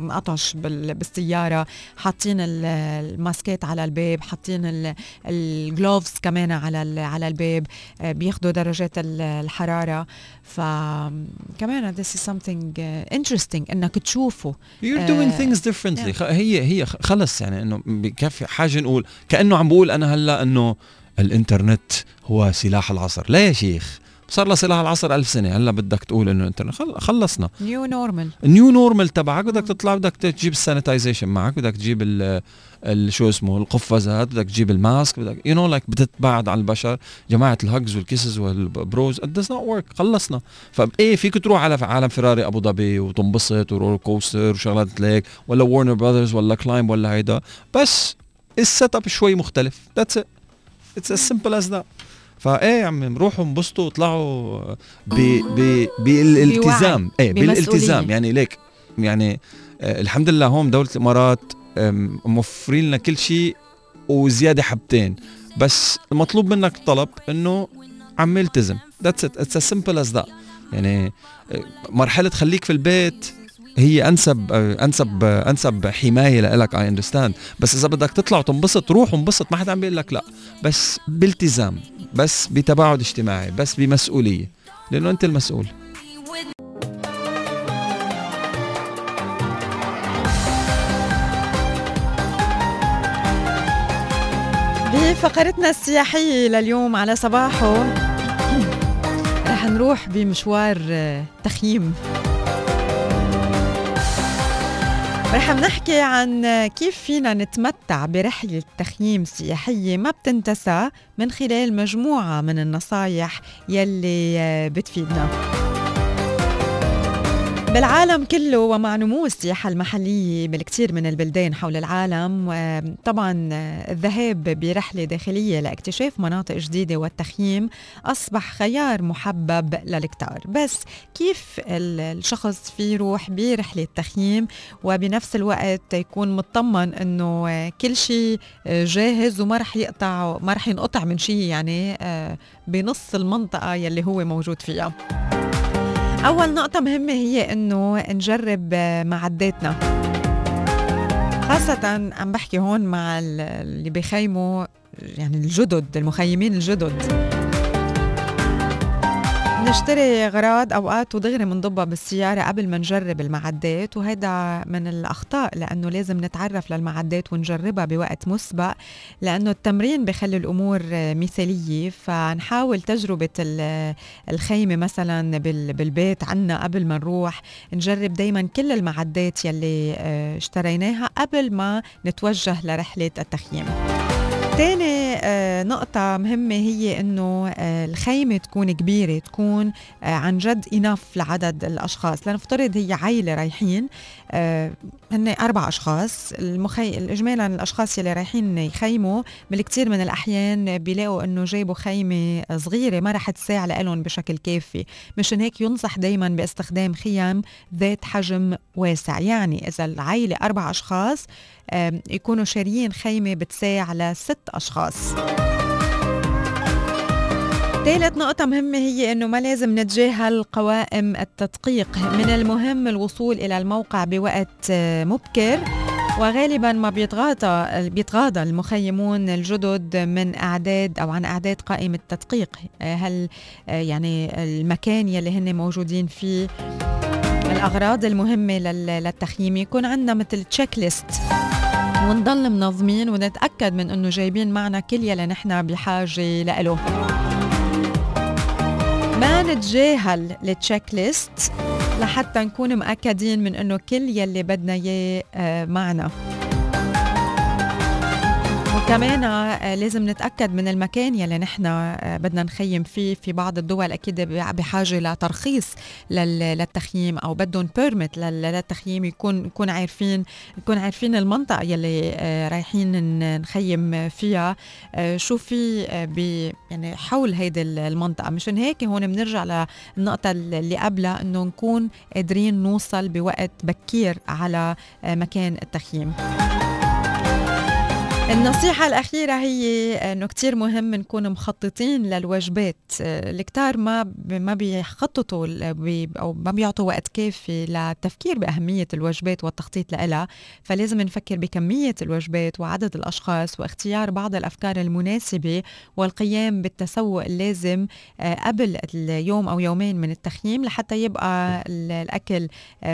مقطش بالسيارة حاطين الماسكات على الباب حاطين الجلوفز كمان على على الباب آه، بياخذوا درجات الحرارة. فكمان this is something uh, interesting إنك تشوفه. You're doing things differently. yeah. هي هي خلص يعني إنه بكفي حاجة نقول. كأنه عم بقول أنا هلأ إنه الإنترنت هو سلاح العصر. لا يا شيخ؟ صار لها سلاح العصر ألف سنة. هلأ بدك تقول إنه أنت خلصنا. نيو نورمال نيو نورمال تبعك. بدك تطلع بدك تجيب ال sanitization معك. بدك تجيب ال شو اسمه القفازات. بدك تجيب ال mask. بدك you know like بتتباعد عن البشر. جماعة ال hugs وال kisses وال bros it does not work خلصنا. فايه فيك تروح على عالم فيراري أبو ظبي وتنبسط و roller coaster وشغلات ليك ولا Warner Brothers ولا Clymb ولا هيدا. بس ال setup شوي مختلف. that's it it's as simple as that. فإيه يا عم روحوا انبسطوا واطلعوا بالالتزام. إيه بالالتزام. يعني ليك يعني آه الحمد لله هون بدوله الإمارات موفرين لنا كل شيء وزيادة حبتين. بس المطلوب منك طلب إنه عم التزم. that's it it's simple as that يعني آه، مرحلة خليك في البيت هي أنسب أنسب أنسب حماية لك اي اندرستاند بس إذا بدك تطلع وتنبسط روح وانبسط ما حدا عم بيقول لك لا. بس بالتزام بس بتباعد اجتماعي بس بمسؤولية. لأنه أنت المسؤول. بفقرتنا السياحية لليوم على صباحه رح نروح بمشوار تخييم. رح نحكي عن كيف فينا نتمتع برحلة تخييم سياحية ما بتنتسى من خلال مجموعة من النصايح يلي بتفيدنا. بالعالم كله ومع نمو السياحة المحلية بالكثير من البلدان حول العالم. طبعا الذهاب برحلة داخلية لاكتشاف مناطق جديدة والتخييم أصبح خيار محبب للكتار. بس كيف الشخص في يروح برحلة تخييم وبنفس الوقت يكون مطمن أنه كل شيء جاهز وما رح يقطع ما رح ينقطع من شيء يعني آه، بنص المنطقة يلي هو موجود فيها؟ أول نقطة مهمة هي إنه نجرب معداتنا. خاصة عم بحكي هون مع اللي بيخيموا يعني الجدد المخيمين الجدد. بنشتري اغراض أوقات ودغري بنضبها بالسيارة قبل ما نجرب المعدات وهذا من الأخطاء لأنه لازم نتعرف للمعدات ونجربها بوقت مسبق لأنه التمرين بخلي الأمور مثالية. فنحاول تجربة الخيمة مثلا بالبيت عنا قبل ما نروح نجرب دائما كل المعدات يلي آه، اشتريناها قبل ما نتوجه لرحلة التخييم. تاني نقطة مهمة هي إنه آه، الخيمة تكون كبيرة تكون آه، عن جد اناف لعدد الأشخاص. لنفترض هي عائلة رايحين هن أربع أشخاص. المخي... اجمالا الأشخاص يلي رايحين يخيموا بالكثير من الأحيان بيلاقوا إنه جايبوا خيمة صغيرة ما رح تساع لهم بشكل كافي. مشان هيك ينصح دايما باستخدام خيام ذات حجم واسع. يعني إذا العائلة أربع أشخاص يكونوا شاريين خيمة بتساع لست أشخاص. ثالث نقطة مهمة هي أنه ما لازم نتجاهل قوائم التدقيق. من المهم الوصول إلى الموقع بوقت آه، مبكر وغالبا ما بيتغاضى بيتغاضى المخيمون الجدد من أعداد أو عن أعداد قائمة تدقيق آه، هل آه، يعني المكان يلي هن موجودين فيه الأغراض المهمة للتخييم يكون عندنا مثل تشيك ليست ونضل منظمين ونتأكد من أنه جايبين معنا كل يلي نحن بحاجة لإله ما نتجاهل التشيك ليست لحتى نكون مأكدين من أنه كل يلي بدنا إياه آه، معنا. كمان آه، لازم نتأكد من المكان يلي نحن آه، بدنا نخيم فيه. في بعض الدول أكيد بحاجة لترخيص للتخييم أو بدهم بيرمت للتخييم يكون يكون عارفين يكون عارفين المنطقة يلي آه، رايحين نخيم فيها. شو في يعني حول هيدي المنطقة. مشان هيك هون بنرجع للنقطه اللي قبلها إنه نكون قادرين نوصل بوقت بكير على مكان التخييم. النصيحة الأخيرة هي إنه كتير مهم نكون مخططين للوجبات، الكتار ما ما بيخططوا أو ما بيعطوا وقت كافي للتفكير بأهمية الوجبات والتخطيط لها، فلازم نفكر بكمية الوجبات وعدد الأشخاص واختيار بعض الأفكار المناسبة والقيام بالتسوق اللازم آه، قبل اليوم أو يومين من التخييم لحتى يبقى الأكل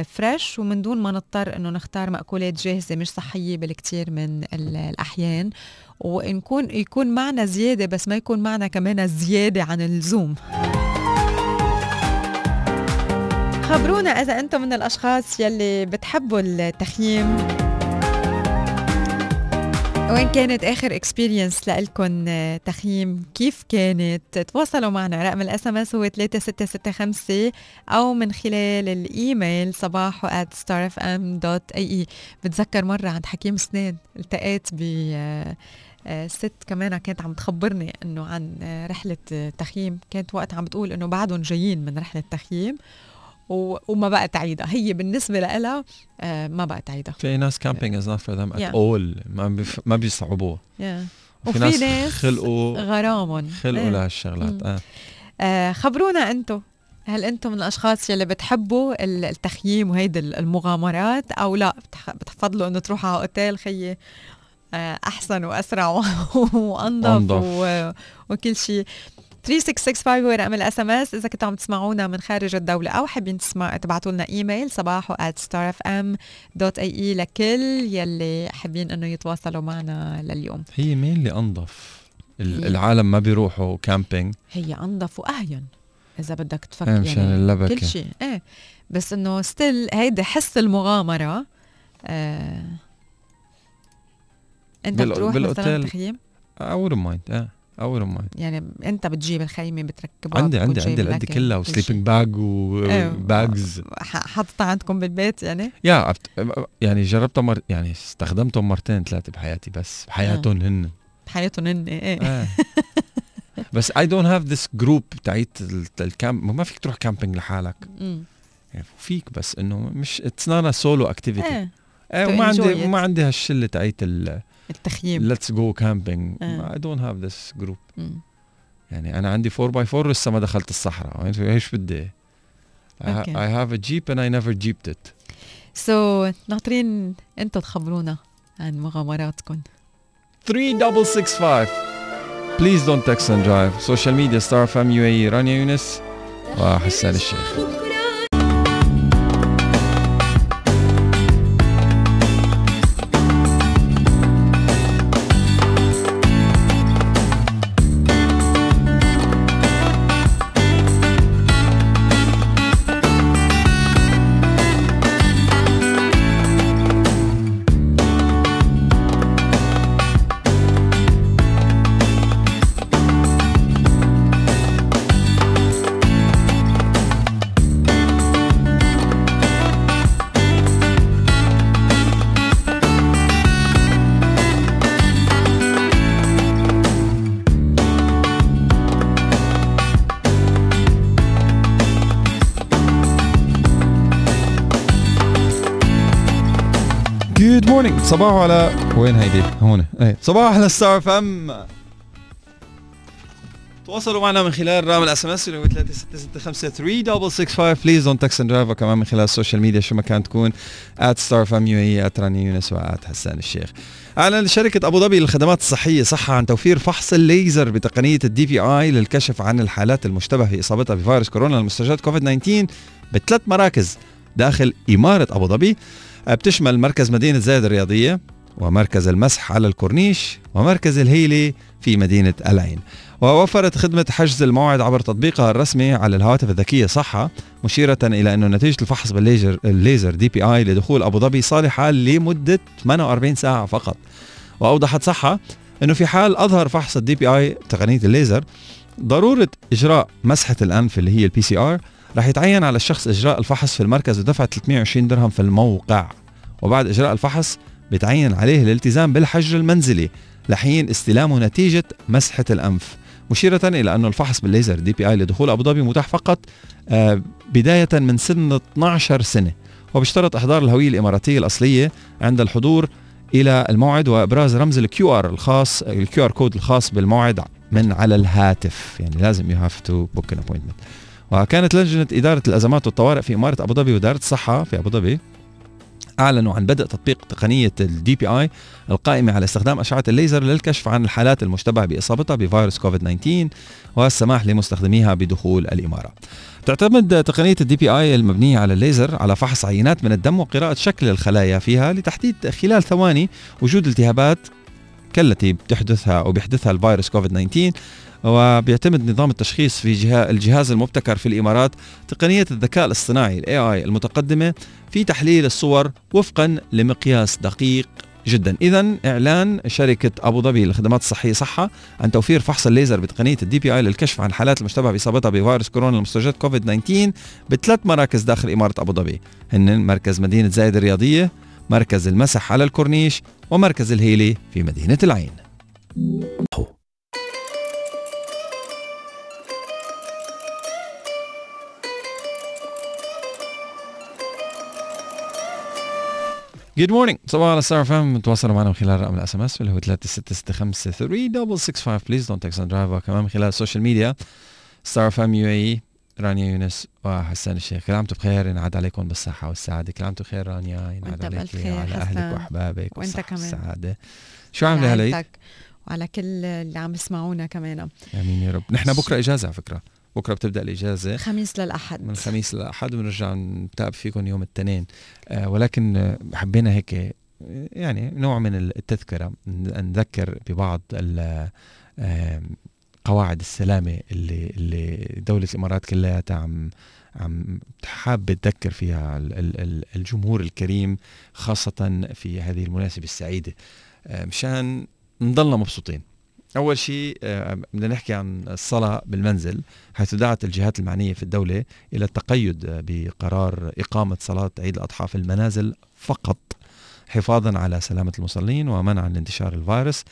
فريش آه، ومن دون ما نضطر إنه نختار مأكولات جاهزة مش صحية بالكثير من الأحيان. احيان ونكون يكون معنا زيادة بس ما يكون معنا كمان زيادة عن اللزوم. خبرونا إذا أنتم من الأشخاص يلي بتحبوا التخييم. وين كانت آخر experience لكم تخييم؟ كيف كانت؟ تواصلوا معنا رقم ال SMS هو 3665 أو من خلال الإيميل صباحو at starfm.ae بتذكر مرة عند حكيم سنان التقيت ب آه، ست كمان كانت عم تخبرني إنه عن رحلة تخييم. كانت وقت عم بتقول إنه بعدهم جايين من رحلة تخييم. وما بقى تعيدها هي بالنسبة لها آه، ما بقى تعيدها في ناس camping is not for them at all ما بيف... ما بيصعبوها. Yeah. وفي ناس, ناس خلقوا غرامهم خلقوا إيه. لهالشغلات آه. آه خبرونا أنتم هل أنتم من الأشخاص يلي بتحبوا التخييم وهيدي المغامرات؟ أو لا بتفضلوا إنه تروحوا على أوتيل خيي آه، أحسن وأسرع وانظف وكل شيء 3665 هو رقم ال SMS. إذا كنتوا عم تسمعونا من خارج الدولة أو حابين تسمع تبعتوا لنا إيميل صباحو at starfm.ae لكل يلي حابين إنه يتواصلوا معنا لليوم. هي مين اللي أنظف. العالم ما بيروحوا camping هي أنظف وأهين. إذا بدك تفكر إيه مشان اللبكة. كل شيء. إيه. بس إنه still هيدي حس المغامرة. آه. أنت بتروح مثلا تخييم؟ I wouldn't mind. آه Wouldn't mind يعني أنت بتجيب الخيمة بتركبها عندي عندي عندي القد كلها و sleeping bag و bags حاططها عندكم بالبيت يعني؟ يا يعني جربتها مر يعني استخدمتهم مرتين ثلاثة بحياتي بس بحياتهم آه. هن. بحياتهم هن إيه آه. بس I don't have this group تاعت ال camp ما فيك تروح camping لحالك. يعني فيك بس إنه مش it's not solo activity وما عندي ما عندي هالشلة تاعت التخييم. let's go camping I don't have this group يعني أنا عندي 4 by 4 لسه ما دخلت الصحراء. إيش بدي؟ I have a Jeep and I never jeeped it so ناطرين أنتم تخبرونا عن مغامراتكم 3665 please don't text and drive social media Star FM UAE رانيا يونس وحسان الشيخ. morning صباح على وين هيدي؟ هون إيه. صباح على Star FM تواصلوا معنا من خلال رقم ال SMS اللي هو 3665 please don't text drive وكمان من خلال ال social media شو ما كان تكون. at Star FM UAE at رانيا يونس و at حسان الشيخ. اعلن شركة أبو ظبي للخدمات الصحية. صحة عن توفير فحص الليزر بتقنية ال DPI للكشف عن الحالات المشتبه في إصابتها بفيروس كورونا لمستشفيات كوفيد 19 بثلاث مراكز داخل إمارة أبو ظبي. بتشمل مركز مدينة زايد الرياضية ومركز المسح على الكورنيش ومركز الهيلي في مدينة العين. ووفرت خدمة حجز الموعد عبر تطبيقها الرسمي على الهواتف الذكية صحة مشيرة إلى أنه نتيجة الفحص بالليزر الليزر DPI لدخول أبو ظبي صالحة لمدة 48 ساعة فقط. وأوضحت صحة أنه في حال أظهر فحص ال DPI تقنية الليزر ضرورة إجراء مسحة الأنف اللي هي ال PCR رح يتعين على الشخص إجراء الفحص في المركز ودفع 320 درهم في الموقع. وبعد إجراء الفحص بيتعين عليه الالتزام بالحجر المنزلي لحين استلامه نتيجة مسحة الأنف. مشيرة إلى أن الفحص بالليزر DPI لدخول أبو ظبي متاح فقط آه، بداية من سن 12 سنة. وبيشترط إحضار الهوية الإماراتية الأصلية عند الحضور إلى الموعد وإبراز رمز ال QR الخاص ال QR code الخاص بالموعد من على الهاتف. يعني لازم you have to book an appointment وكانت لجنة إدارة الأزمات والطوارئ في إمارة أبو ظبي وإدارة الصحة في أبو ظبي أعلنوا عن بدء تطبيق تقنية ال DPI القائمة على استخدام أشعة الليزر للكشف عن الحالات المشتبه بإصابتها بفيروس كوفيد 19 والسماح لمستخدميها بدخول الإمارة. تعتمد تقنية ال DPI المبنية على الليزر على فحص عينات من الدم وقراءة شكل الخلايا فيها لتحديد خلال ثواني وجود التهابات كالتي بتحدثها أو بيحدثها الفيروس كوفيد 19 وبيعتمد نظام التشخيص في الجهاز المبتكر في الإمارات تقنية الذكاء الاصطناعي ال AI المتقدمة في تحليل الصور وفقا لمقياس دقيق جدا. اذا إعلان شركة أبو ظبي للخدمات الصحية صحة عن توفير فحص الليزر بتقنية ال DPI للكشف عن الحالات المشتبهه بإصابتها بفيروس كورونا لمستشفيات كوفيد 19 بثلاث مراكز داخل إمارة أبو ظبي. هن مركز مدينة زايد الرياضية مركز المسح على الكورنيش ومركز الهيلي في مدينة العين. good morning صباح على Star FM تواصلوا معنا من خلال رقم ال SMS اللي هو 3665 3665 please don't text drive وكمان من خلال ال social media Star FM UAE رانيا يونس وحسان الشيخ. كل عام وأنتم بخير. ينعاد عليكم بالصحة والسعادة. كل عام وأنتم بخير رانيا. ينعاد عليك وعلى أهلك وأحبابك وأنت كمان. والسعادة شو عاملة هالعيد؟ وعلى كل اللي عم يسمعونا كمان. آمين يا رب. نحن بكرة إجازة على فكرة. بكرة بتبدأ الإجازة. خميس للأحد. من الخميس للأحد وبنرجع نتابع فيكم يوم الاثنين آه ولكن حبينا هيك يعني نوع من التذكرة نذكر ببعض قواعد السلامة اللي اللي دولة الإمارات كلها عم عم حابة تذكر فيها الجمهور الكريم خاصة في هذه المناسبة السعيدة. مشان نضلنا مبسوطين. أول شيء آه، بدنا نحكي عن الصلاة بالمنزل حيث دعت الجهات المعنية في الدولة إلى التقيد بقرار إقامة صلاة عيد الأضحى في المنازل فقط حفاظا على سلامة المصلين ومنعا لانتشار الفيروس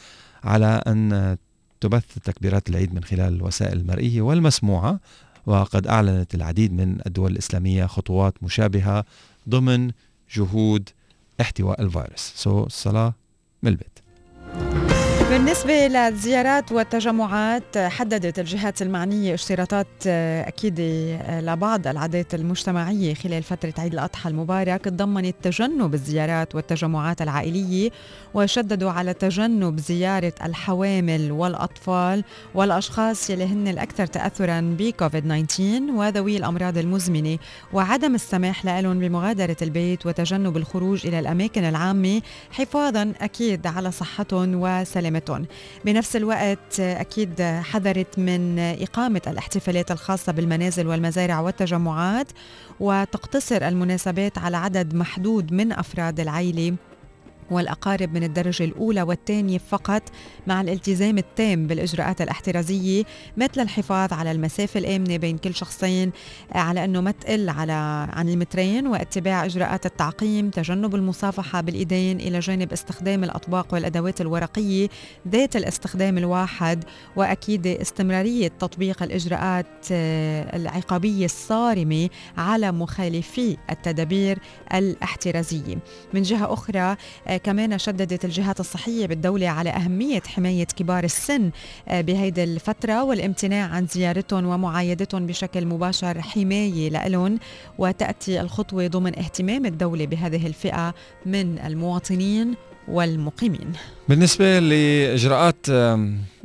على أن تبث تكبيرات العيد من خلال الوسائل المرئية والمسموعة وقد أعلنت العديد من الدول الإسلامية خطوات مشابهة ضمن جهود احتواء الفيروس. سو so, الصلاة من البيت. بالنسبة للزيارات والتجمعات حددت الجهات المعنية اشتراطات آه، أكيد آه، لبعض العادات المجتمعية خلال فترة عيد الأضحى المبارك. تضمنت تجنب الزيارات والتجمعات العائلية وشددوا على تجنب زيارة الحوامل والأطفال والأشخاص يلي هن الأكثر تأثرا بكوفيد 19 وذوي الأمراض المزمنة. وعدم السماح لهم بمغادرة البيت وتجنب الخروج إلى الأماكن العامة حفاظا أكيد على صحتهم وسلامتهم. حياتهم بنفس الوقت أكيد حذرت من إقامة الاحتفالات الخاصة بالمنازل والمزارع والتجمعات وتقتصر المناسبات على عدد محدود من أفراد العائلة والأقارب من الدرجة الأولى والثانية فقط مع الالتزام التام بالإجراءات الاحترازية مثل الحفاظ على المسافة الآمنة بين كل شخصين على أنه ما تقل على عن المترين واتباع إجراءات التعقيم تجنب المصافحة بالإيدين إلى جانب استخدام الأطباق والأدوات الورقية ذات الاستخدام الواحد وأكيد استمرارية تطبيق الإجراءات آه، العقابية الصارمة على مخالفي التدابير الاحترازية. من جهة أخرى آه، كمان شددت الجهات الصحية بالدولة على أهمية حماية كبار السن آه، بهيدي الفترة والامتناع عن زيارتهم ومعايدتهم بشكل مباشر حماية لهم وتأتي الخطوة ضمن اهتمام الدولة بهذه الفئة من المواطنين والمقيمين. بالنسبة لإجراءات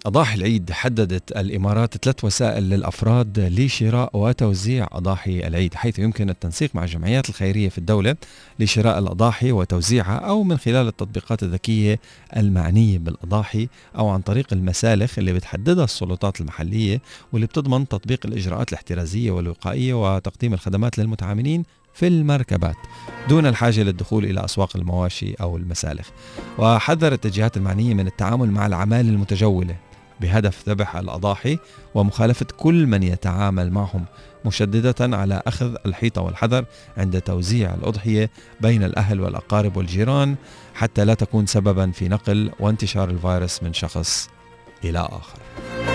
أضاحي العيد. حددت الإمارات ثلاث وسائل للأفراد لشراء وتوزيع أضاحي العيد حيث يمكن التنسيق مع الجمعيات الخيرية في الدولة لشراء الأضاحي وتوزيعها أو من خلال التطبيقات الذكية المعنية بالأضاحي أو عن طريق المسالخ اللي بتحددها السلطات المحلية واللي بتضمن تطبيق الإجراءات الاحترازية والوقائية وتقديم الخدمات للمتعاملين في المركبات دون الحاجة للدخول إلى أسواق المواشي أو المسالخ. وحذرت الجهات المعنية من التعامل مع العمال المتجولة. بهدف ذبح الأضاحي ومخالفة كل من يتعامل معهم مشددة على أخذ الحيطة والحذر عند توزيع الأضحية بين الأهل والأقارب والجيران حتى لا تكون سببا في نقل وانتشار الفيروس من شخص إلى آخر.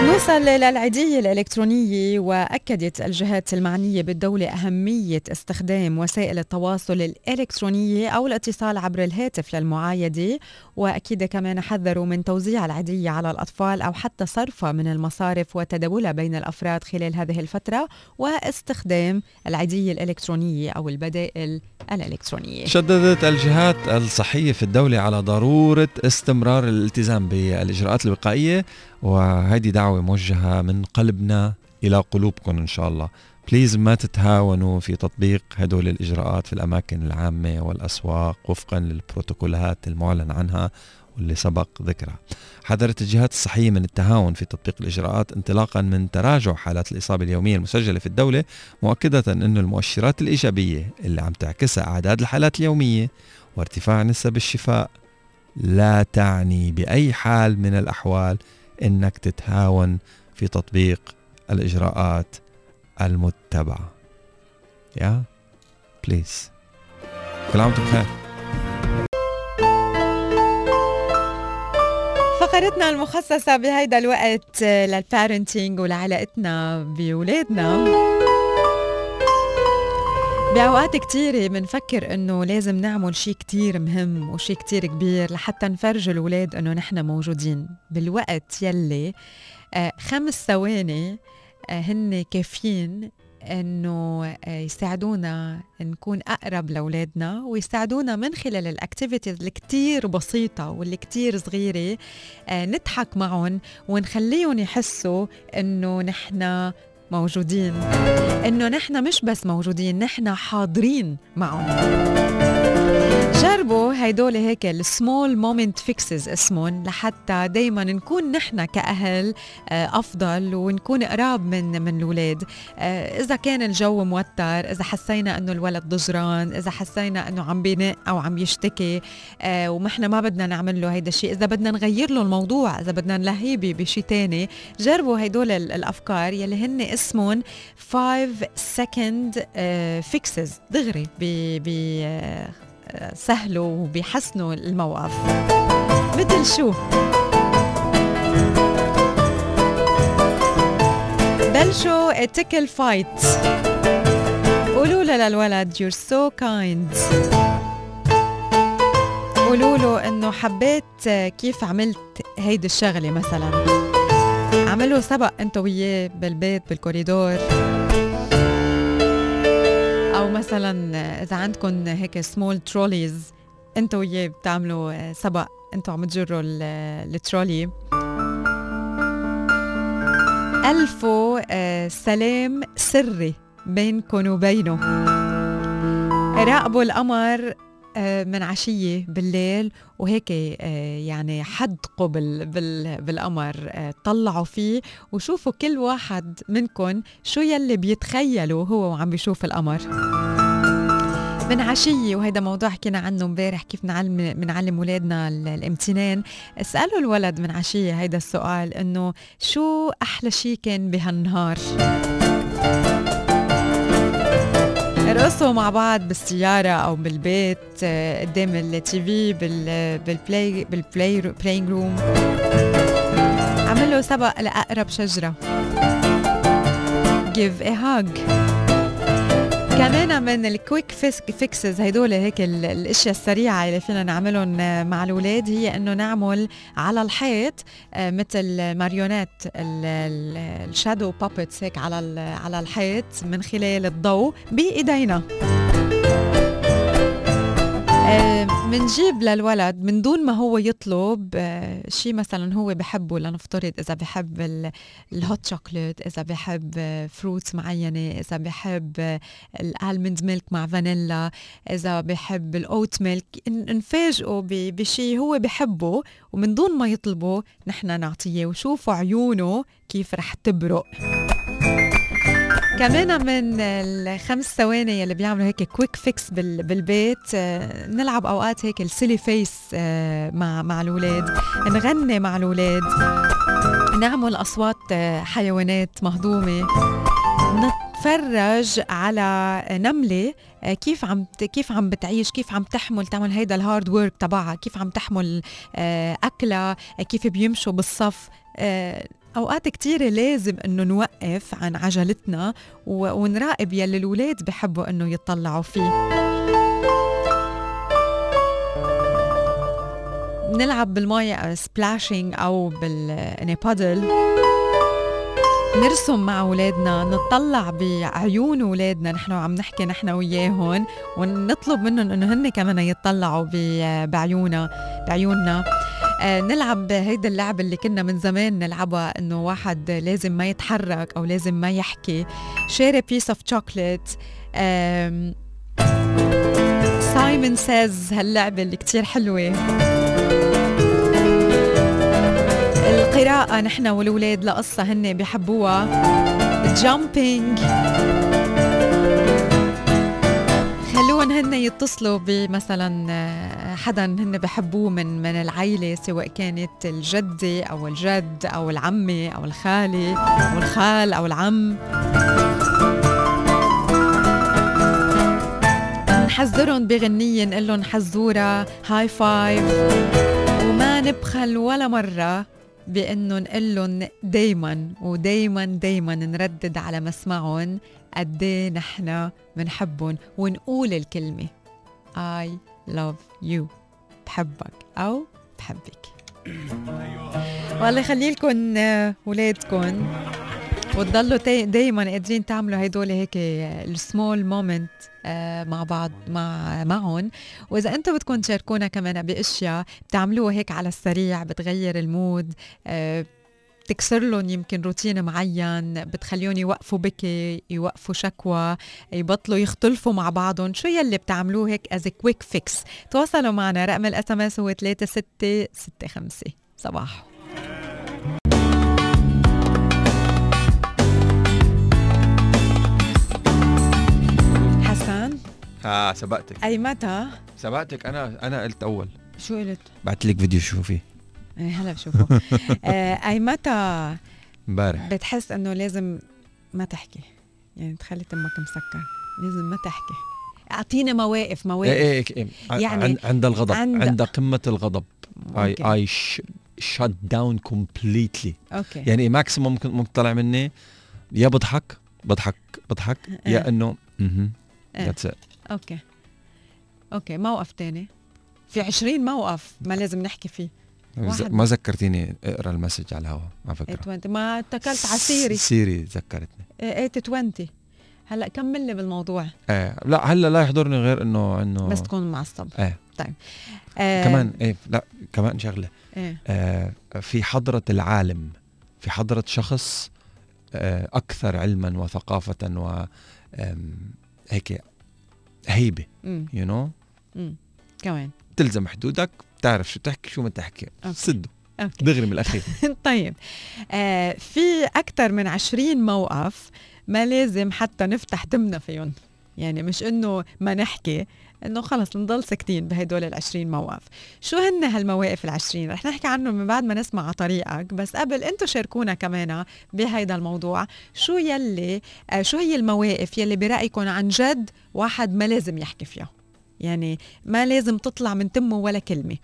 نوصل للعيدية الإلكترونية وأكدت الجهات المعنية بالدولة أهمية استخدام وسائل التواصل الإلكترونية أو الاتصال عبر الهاتف للمعايدة وأكيد كمان حذروا من توزيع العيدية على الأطفال أو حتى صرفها من المصارف وتداولها بين الأفراد خلال هذه الفترة واستخدام العيدية الإلكترونية أو البدائل الإلكترونية. شددت الجهات الصحية في الدولة على ضرورة استمرار الالتزام بالإجراءات الوقائية وهذه دعوة موجهة من قلبنا إلى قلوبكم إن شاء الله. بليز ما تتهاونوا في تطبيق هدول الإجراءات في الأماكن العامة والأسواق وفقا للبروتوكولات المعلن عنها واللي سبق ذكرها. حذرت الجهات الصحية من التهاون في تطبيق الإجراءات انطلاقا من تراجع حالات الإصابة اليومية المسجلة في الدولة مؤكدة أن المؤشرات الإيجابية اللي عم تعكسها أعداد الحالات اليومية وارتفاع نسب الشفاء لا تعني بأي حال من الأحوال إنك تتهاون في تطبيق الإجراءات المتبعة. yeah? Please كل عام بخير. فقرتنا المخصصة بهيدا الوقت لل parenting ولعلاقتنا بولادنا. بأوقات كتيرة بنفكر إنه لازم نعمل شيء كتير مهم وشيء كتير كبير لحتى نفرج الأولاد إنه نحن موجودين. بالوقت يلي آه خمس ثواني هن كافيين إنه يساعدونا نكون أقرب لأولادنا ويساعدونا من خلال الاكتيفيتيز الكتير بسيطة واللي كتير صغيرة نضحك معهم ونخليهم يحسوا إنه نحن موجودين. إنه نحن مش بس موجودين نحن حاضرين معهم. هيدول هيك ال small moment fixes اسمهم لحتى دايما نكون نحن كأهل آه، أفضل ونكون قراب من من الأولاد آه، إذا كان الجو موتر إذا حسينا إنه الولد ضجران إذا حسينا إنه عم بينق أو عم يشتكي آه، ونحن ما بدنا نعمل له هيدا الشيء. إذا بدنا نغير له الموضوع إذا بدنا نلهيه بشيء تاني جربوا هيدول الأفكار يلي هن اسمهم 5 second fixes. دغري بيسهلوا وبيحسنوا الموقف. مثل شو؟ بلشوا تيكل فايت قولوا له للولد you're so kind. قولوا له إنه حبيت كيف عملت هيدي الشغلة مثلا. عملوا سبق أنت وياه بالبيت بالكوريدور. مثلا إذا عندكم هيك small trolleys انت وياه بتعملوا سبق أنتوا عم تجروا الترولي. ألفوا آه، سلام سري بينكم وبينه. راقبوا القمر آه، من عشية بالليل وهيك آه، يعني حدقوا بال بال بالقمر طلعوا فيه وشوفوا كل واحد منكم شو يلي بيتخيلوا هو وعم بيشوف القمر. من عشية وهيدا موضوع حكينا عنه امبارح كيف نعلم بنعلم اولادنا الامتنان. اسألوا الولد من عشية هيدا السؤال إنه شو أحلى شيء كان بهالنهار؟ ارقصوا مع بعض بالسيارة أو بالبيت آه، قدام ال TV بال play بال play playing room عملوا سبق لأقرب شجرة. Give a hug. كمان من ال quick fixes هدول هيك الأشياء السريعة اللي فينا نعملهم مع الأولاد هي إنه نعمل على الحيط آه، مثل marionettes ال shadow puppets هيك على على الحيط من خلال الضوء بإيدينا. منجيب للولد من دون ما هو يطلب آه، شيء مثلا هو بحبه لنفترض إذا بحب ال hot chocolate إذا بحب fruits معينة إذا بحب ال almond milk مع فانيلا إذا بحب ال oat milk نفاجئه بشيء هو بحبه ومن دون ما يطلبه نحن نعطيه وشوفوا عيونه كيف رح تبرق. كمان من الخمس ثواني اللي بيعملوا هيك quick fix بالبيت آه، نلعب أوقات هيك ال silly face آه، مع مع الاولاد نغني مع الاولاد نعمل أصوات آه، حيوانات مهضومة. نتفرج على نملة كيف عم كيف عم بتعيش كيف عم تحمل تعمل هيدا ال hard work تبعها. كيف عم تحمل اكلها كيف بيمشوا بالصف أوقات كتيرة لازم إنه نوقف عن عجلتنا ونراقب يلي الولاد بحبوا إنه يطلعوا فيه. نلعب بالمية splashing أو بال puddle نرسم مع أولادنا نطلع بعيون أولادنا نحن عم نحكي نحن وياهم ونطلب منهم إنه هن كمان يطلعوا بعيونا بعيوننا. نلعب هيدا اللعبة اللي كنا من زمان نلعبها إنه واحد لازم ما يتحرك أو لازم ما يحكي. Share piece of chocolate Simon says هاللعبة اللي كتير حلوة. القراءة نحن والولاد لقصة هن بحبوها. Jumping خلوهم هن يتصلوا بمثلا آه، حدا هن بحبوه من من العيلة سواء كانت الجدة أو الجد أو العمة أو الخالة أو الخال أو العم؟ نحزرهم بغنية نقول لهم حزورة high five. وما نبخل ولا مرة بإنه نقول لهم دايما ودايما دايما نردد على مسمعهم قد إيه نحن بنحبهم ونقول الكلمة. I love you. بحبك أو بحبك. والله يخلي لكم ولادكم وتضلوا دايما قادرين تعملوا هدول هيك ال small moment آه، مع بعض مع معهم. وإذا أنتم بدكم تشاركونا كمان بأشياء بتعملوها هيك على السريع بتغير ال mood آه، بتكسر لهم يمكن روتين معين بتخليهم يوقفوا بكي يوقفوا شكوى يبطلوا يختلفوا مع بعضهم. شو يلي بتعملوه هيك as quick fix تواصلوا معنا رقم ال SMS هو 3665 صباح. حسن ها سبقتك. أي متى؟ سبقتك. أنا أنا قلت أول. شو قلت؟ بعت لك فيديو شو فيه. إيه هلا بشوفه. آه، أي متى امبارح. بتحس إنه لازم ما تحكي؟ يعني تخلي تمك مسكر. لازم ما تحكي. اعطينا مواقف مواقف. إيه إيه, إيه. يعني يعني عند الغضب عند- عند, قمة الغضب. اي. اي shut down completely okay. يعني maximum ممكن ممكن طلع مني يا بضحك بضحك بضحك إيه. يا إنه أها إيه. ذاتس ات أوكي. أوكي موقف تاني. في عشرين موقف ما لازم نحكي فيه. واحد. ما ذكرتيني اقرأ ال message على الهواء على فكرة. 820 ما اتكلت على Siri. Siri ذكرتني. 820 هلأ كمل لي بالموضوع. إيه لا هلأ لا يحضرني غير إنه إنه بس تكون معصب إيه. آه كمان إيه لا كمان شغلة. إيه. آه في حضرة العالم في حضرة شخص آه أكثر علما وثقافه و هيك هيبة you you know? كمان. تلزم حدودك. بتعرف شو تحكي شو ما تحكي. Okay. دغري من الأخير. طيب. آه في أكثر من عشرين موقف ما لازم حتى نفتح تمنا فيهم. يعني مش إنه ما نحكي إنه خلص نضل ساكتين بهدول العشرين موقف. شو هن هالمواقف العشرين؟ رح نحكي عنهم من بعد ما نسمع على طريقك بس قبل أنتو شاركونا كمان بهيدا الموضوع. شو يلي آه شو هي المواقف يلي برأيكم عن جد واحد ما لازم يحكي فيها؟ يعني ما لازم تطلع من تمه ولا كلمة.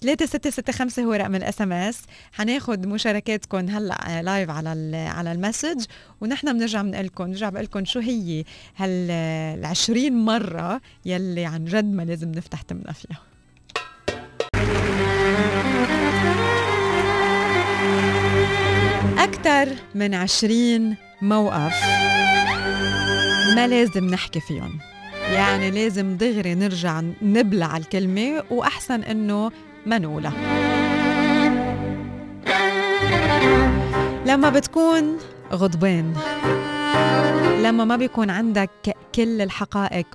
3665 هو رقم ال SMS حناخد مشاركاتكم هلأ live على ال- على ال message ونحن بنرجع بنقول لكم بنرجع بقول لكم شو هي هال ال 20 مرة يلي عن جد ما لازم نفتح تمنا فيها. أكثر من 20 موقف ما لازم نحكي فيهم. يعني لازم دغري نرجع نبلع الكلمة وأحسن إنه ما نقولها. لما بتكون غضبان لما ما بيكون عندك كل الحقائق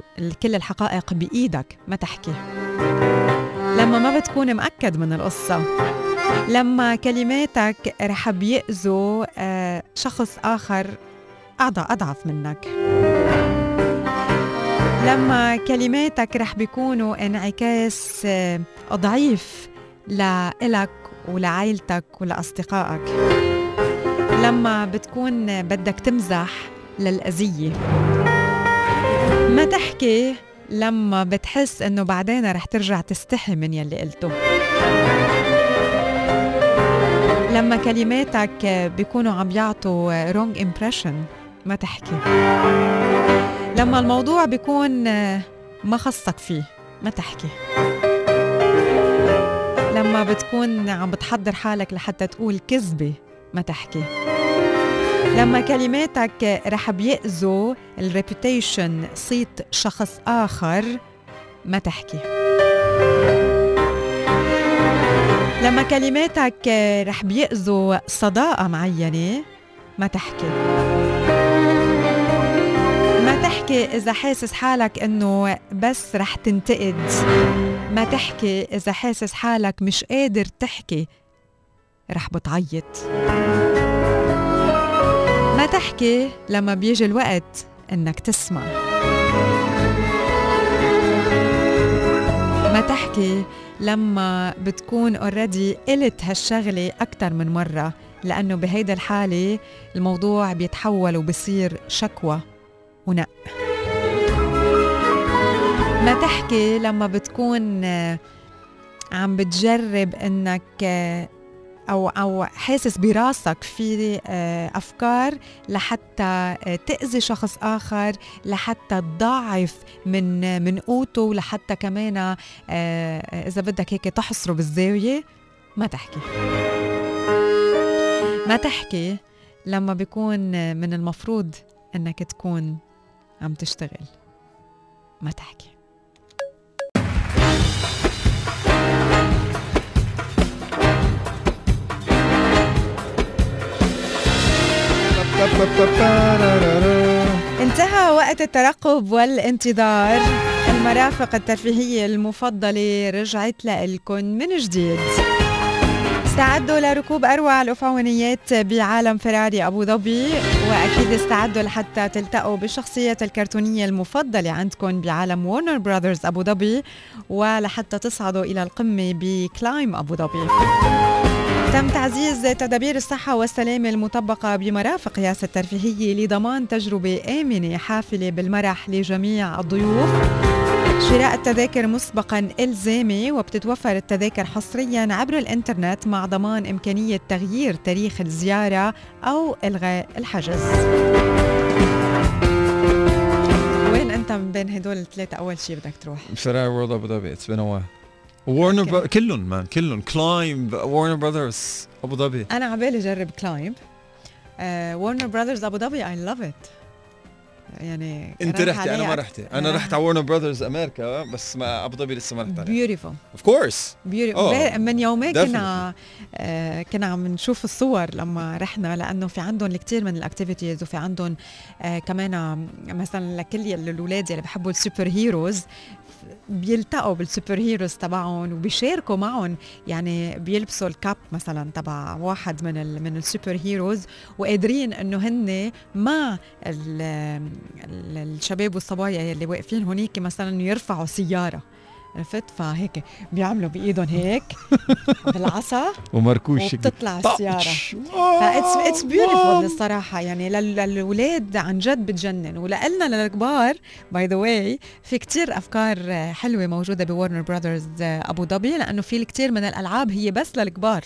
كل الحقائق بإيدك ما تحكي. لما ما بتكون مأكد من القصة لما كلماتك رح بيأذوا آه، شخص آخر أضع- أضعف منك. لما كلماتك رح بيكونوا انعكاس آه، ضعيف لإلك ولعائلتك ولأصدقائك. لما بتكون بدك تمزح للأذية. ما تحكي لما بتحس إنه بعدين رح ترجع تستحي من يلي قلته. لما كلماتك بيكونوا عم يعطوا wrong impression. ما تحكي. لما الموضوع بيكون ما خصك فيه ما تحكي. لما بتكون عم بتحضر حالك لحتى تقول كذبة ما تحكي. لما كلماتك رح بيأذوا الريبيوتيشن صيت شخص آخر ما تحكي. لما كلماتك رح بيأذوا صداقة معينة ما تحكي. تحكي إذا حاسس حالك إنه بس رح تنتقد. ما تحكي إذا حاسس حالك مش قادر تحكي رح بتعيط. ما تحكي لما بيجي الوقت إنك تسمع. ما تحكي لما بتكون اوريدي قلت هالشغلة أكتر من مرة لأنه بهيدا الحالة الموضوع بيتحول وبصير شكوى. ونق ما تحكي لما بتكون آه، عم بتجرب إنك آه، أو أو حاسس براسك في آه، أفكار لحتى تأذي شخص آخر لحتى تضاعف من من قوته لحتى كمان إذا بدك هيك تحصره بالزاوية ما تحكي. ما تحكي لما بيكون من المفروض إنك تكون عم تشتغل. ما تحكي. انتهى وقت الترقب والانتظار. المرافق الترفيهية المفضلة رجعت لكم من جديد. استعدوا لركوب أروع الأفعونيات بعالم فيراري أبو ظبي وأكيد استعدوا لحتى تلتقوا بالشخصيات الكرتونية المفضلة عندكم بعالم Warner Brothers أبو ظبي ولحتى تصعدوا إلى القمة ب CLYMB أبو ظبي. تم تعزيز تدابير الصحة والسلامة المطبقة بمرافق ياس الترفيهية لضمان تجربة آمنة حافلة بالمرح لجميع الضيوف. شراء التذاكر مسبقا إلزامي وبتتوفر التذاكر حصريا عبر الإنترنت مع ضمان إمكانية تغيير تاريخ الزيارة أو إلغاء الحجز. وين أنت من بين هدول الثلاثة؟ أول شيء بدك تروح؟ Ferrari World ابو ظبي it's بين Warner Bro... كلهم man كلهم. CLYMB Warner Brothers ابو ظبي أنا عبالي جرب CLYMB Warner Brothers أبو ظبي I love it. يعني انت رحتي أنا ما رحتي. أنا رحت على Warner Brothers أمريكا بس ما أبو ظبي لسه ما رحت عليها. beautiful of course beautiful من يومين. كنا آه كنا عم نشوف الصور لما رحنا لأنه في عندهم الكثير من ال activities وفي عندهم آه كمان مثلا لكل الاولاد اللي بحبوا ال super heroes بيلتقوا بال super heroes تبعهم وبيشاركوا معهم. يعني بيلبسوا ال cape مثلا تبع واحد من من ال super heroes وقادرين إنه هن مع الشباب والصبايا يلي واقفين هونيك مثلا يرفعوا سيارة عرفت؟ فهيك بيعملوا بإيدهم هيك بالعصا ومركوش وبتطلع السيارة. ف it's it's beautiful الصراحة. يعني لل- للاولاد عن جد بتجنن. ولنا للكبار by the way في كتير أفكار آه، حلوة موجودة ب Warner Brothers أبو ظبي لأنه في الكثير من الألعاب هي بس للكبار.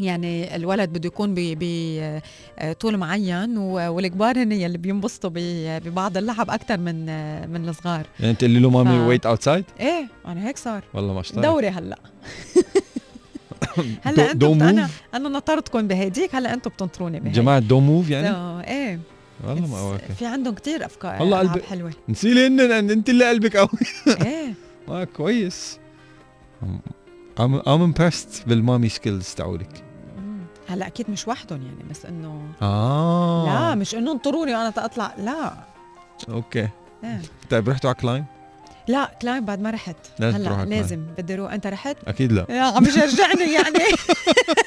يعني الولد بده يكون بطول معين و- والكبار هن يلي بينبسطوا ببعض اللعب أكثر من آه، من الصغار. يعني أنت اللي له مامي ويت اوتسايد إيه أنا هيك صار. والله ما اشتغل دوري هلأ. هلأ أنتم أنا أنا نطرتكم بهديك هلأ أنتم بتنطروني بهيك. جماعة دو موف يعني؟ آه، إيه. والله ما أوكي. في عندهم كتير أفكار والله قلبي- حلوة. نسيلي أن أنت اللي قلبك قوي. إيه. آه كويس. I'm I'm impressed بالمامي سكيلز تاعولك. هلا أكيد مش وحدهم يعني بس إنه آه. لا مش إنه انطروني وأنا أطلع لا. Okay. إيه. طيب رحتوا على CLYMB؟ لا CLYMB بعد ما رحت. لازم تروح هلا CLYMB. لازم. بدي أروح أنت رحت؟ أكيد لا. يا عم يشجعني يعني.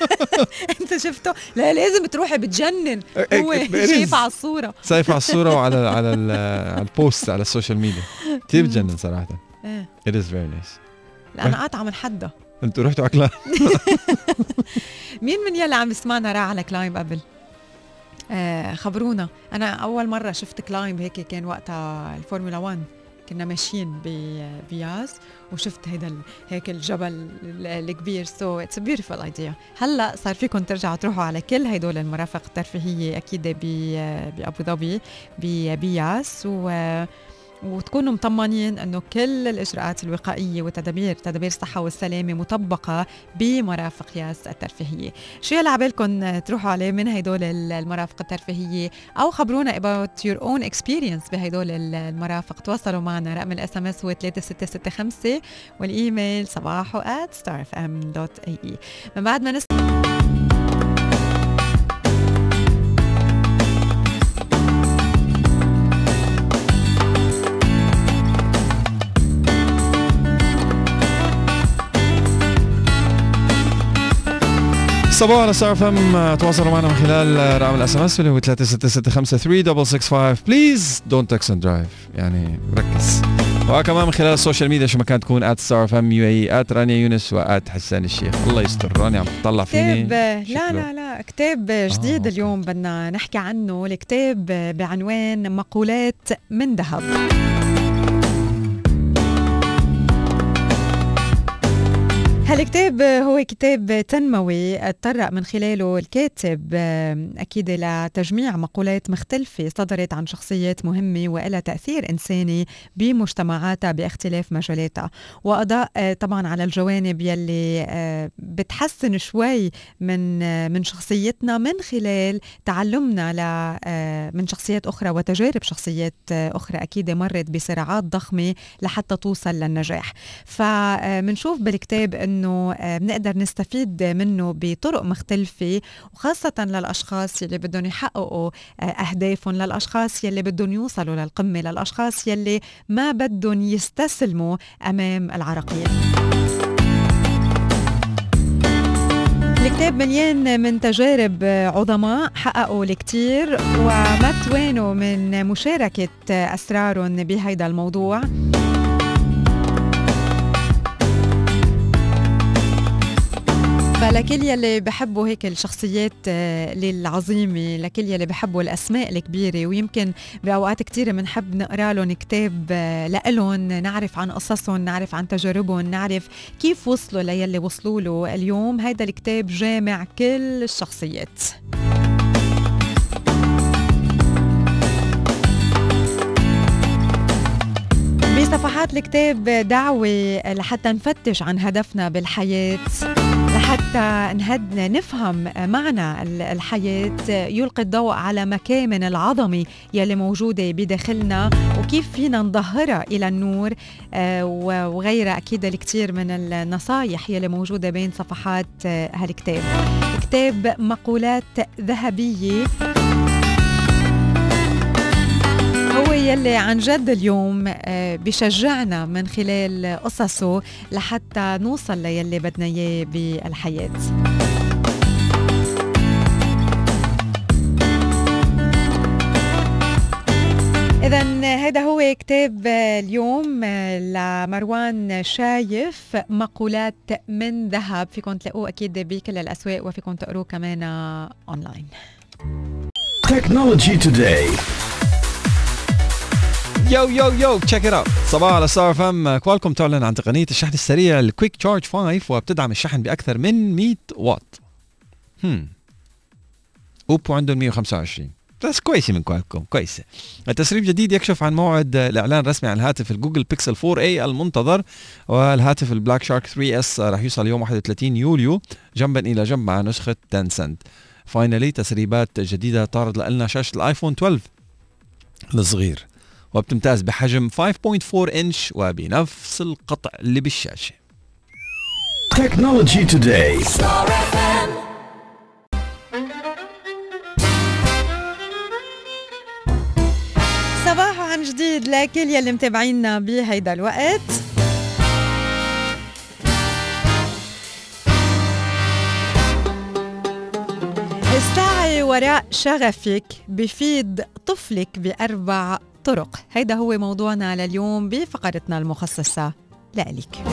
أنت شفته لا لازم تروحي بتجنن. هو It is. شايف على الصورة. شايف على الصورة وعلى على على ال post على ال social media كثير بتجنن صراحة. إيه. It is very nice. لا أنا قاطعة من حدها. أنتوا رحتوا على CLYMB مين من يلي عم يسمعنا راح على CLYMB قبل؟ آه خبرونا. أنا أول مرة شفت CLYMB هيك كان وقتها الفورمولا 1 كنا ماشيين ب- بياس وشفت هيدا هيك الجبل ال- الكبير. so it's beautiful idea هلأ صار فيكم ترجعوا تروحوا على كل هدول المرافق الترفيهية أكيد بأبو ظبي ببياس و وتكونوا مطمنين أنه كل الإجراءات الوقائية وتدابير تدابير الصحة والسلامة مطبقة بمرافق ياس الترفيهية. شو يلي عبالكم تروحوا عليه من هدول المرافق الترفيهية أو خبرونا about your own experience بهدول المرافق. تواصلوا معنا رقم ال SMS هو 3665 والإيميل صباحو starfm.ae من بعد ما نس صباحو على Star FM تواصلوا معنا من خلال رقم ال SMS اللي هو 3665 please don't text and drive يعني ركز. وكمان من خلال ال social media شو ما كان تكون at Star FM UAE at رانيا يونس و at حسان الشيخ. الله يستر. رانيا عم تطلع فيني؟ كتاب لا. لا لا. كتاب جديد okay. اليوم بدنا نحكي عنه الكتاب بعنوان مقولات من ذهب. هالكتاب هو كتاب تنموي تطرق من خلاله الكاتب؟ أكيد لتجميع مقولات مختلفة صدرت عن شخصيات مهمة وإلها تأثير إنساني بمجتمعاتها باختلاف مجالاتها. وأضاء طبعا على الجوانب يلي بتحسن شوي من من شخصيتنا من خلال تعلمنا ل من شخصيات أخرى وتجارب شخصيات أخرى. أكيد مرت بصراعات ضخمة لحتى توصل للنجاح. فمنشوف بالكتاب إنه آه، بنقدر نستفيد منه بطرق مختلفة وخاصة للأشخاص يلي بدهم يحققوا آه، أهدافهم للأشخاص يلي بدهم يوصلوا للقمة للأشخاص يلي ما بدهم يستسلموا أمام العراقيل الكتاب مليان من تجارب عظماء حققوا الكثير وما توانوا من مشاركة أسرارهم بهيدا الموضوع. فلكل يلي بحبوا هيك الشخصيات آه، العظيمة لكل يلي بحبوا الأسماء الكبيرة. ويمكن بأوقات كتيرة بنحب نقرأ لهم كتاب آه، لإلهم نعرف عن قصصهم نعرف عن تجاربهم نعرف كيف وصلوا ليلي وصلوا له. اليوم هيدا الكتاب جامع كل الشخصيات. بصفحات الكتاب دعوة لحتى نفتش عن هدفنا بالحياة لحتى نهد نفهم معنى الحياة. يلقي الضوء على مكامن العظمة يلي موجودة بداخلنا وكيف فينا نظهرها إلى النور آه، وغيرها أكيد الكثير من النصايح يلي موجودة بين صفحات هالكتاب. كتاب مقولات ذهبية. يلي عن جد اليوم آه، بشجعنا من خلال قصصه لحتى نوصل ليلي بدنا إياه بالحياة. إذا هذا هو كتاب اليوم لمروان شايف مقولات من ذهب. فيكم تلاقوه أكيد بكل الأسواق وفيكم تقروه كمان أونلاين Technology Today. يو يو يو check it out صباحو على ستار أف إم كوالكوم تعلن عن تقنية الشحن السريع ال Quick Charge 5 وبتدعم الشحن بأكثر من 100 واط. هم اوبو عندهم 125 بس كويسة من كوالكوم كويسة. التسريب جديد يكشف عن موعد الإعلان الرسمي عن الهاتف الجوجل بيكسل 4 a المنتظر والهاتف البلاك شارك 3 s راح يوصل يوم 31 يوليو جنبا إلى جنب مع نسخة تنسنت finally تسريبات جديدة تعرض لنا شاشة الآيفون 12 الصغير. وبتمتاز بحجم 5.4 انش وبنفس القطع اللي بالشاشة. Technology Today. صباح عن جديد لكل يلي متابعينا بهيدا الوقت. السعي وراء شغفك بفيد طفلك بأربع طرق هيدا هو موضوعنا لليوم بفقرتنا المخصصة لإلك.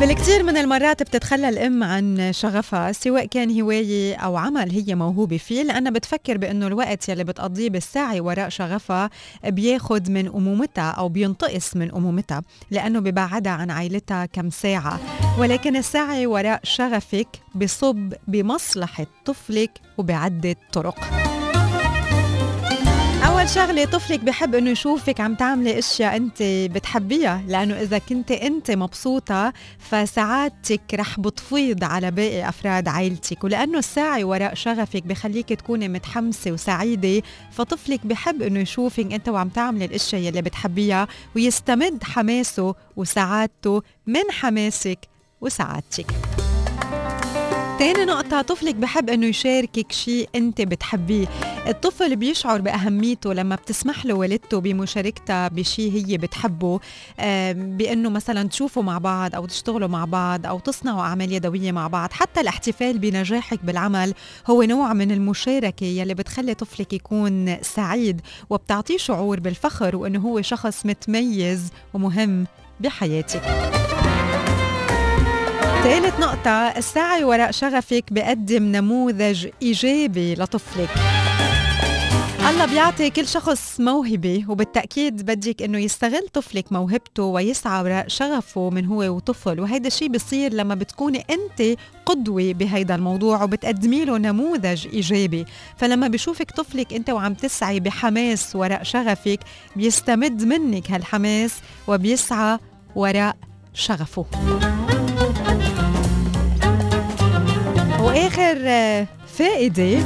بالكثير من المرات بتتخلى الأم عن شغفها سواء كان هواية أو عمل هي موهوبة فيه. لأنها بتفكر بأنه الوقت يلي بتقضيه بالسعي وراء شغفها بياخد من أمومتها أو بينتقص من أمومتها لأنه ببعدها عن عائلتها كم ساعة. ولكن السعي وراء شغفك بصب بمصلحة طفلك وبعدة طرق. أول شغلة طفلك بحب إنه يشوفك عم تعملي أشياء أنت بتحبيها لأنه إذا كنت أنت مبسوطة فسعادتك رح بتفيض على باقي أفراد عائلتك ولأنه السعي وراء شغفك بخليك تكوني متحمسة وسعيدة فطفلك بحب إنه يشوفك أنت وعم تعملي الأشياء اللي بتحبيها ويستمد حماسه وسعادته من حماسك وسعادتك. تاني نقطة طفلك بحب إنه يشاركك شيء أنت بتحبيه. الطفل بيشعر بأهميته لما بتسمح له والدته بمشاركتها بشيء هي بتحبه بإنه مثلا تشوفوا مع بعض أو تشتغلوا مع بعض أو تصنعوا أعمال يدوية مع بعض. حتى الاحتفال بنجاحك بالعمل هو نوع من المشاركة يلي بتخلي طفلك يكون سعيد وبتعطيه شعور بالفخر وإنه هو شخص متميز ومهم بحياتك. ثالث نقطة السعي وراء شغفك بقدم نموذج إيجابي لطفلك. الله بيعطي كل شخص موهبة وبالتأكيد بدك إنه يستغل طفلك موهبته ويسعى وراء شغفه من هو وطفل. وهيدا الشيء بيصير لما بتكوني أنت قدوة بهيدا الموضوع وبتقدمي له نموذج إيجابي. فلما بشوفك طفلك أنت وعم تسعي بحماس وراء شغفك بيستمد منك هالحماس وبيسعى وراء شغفه. واخر فائدة.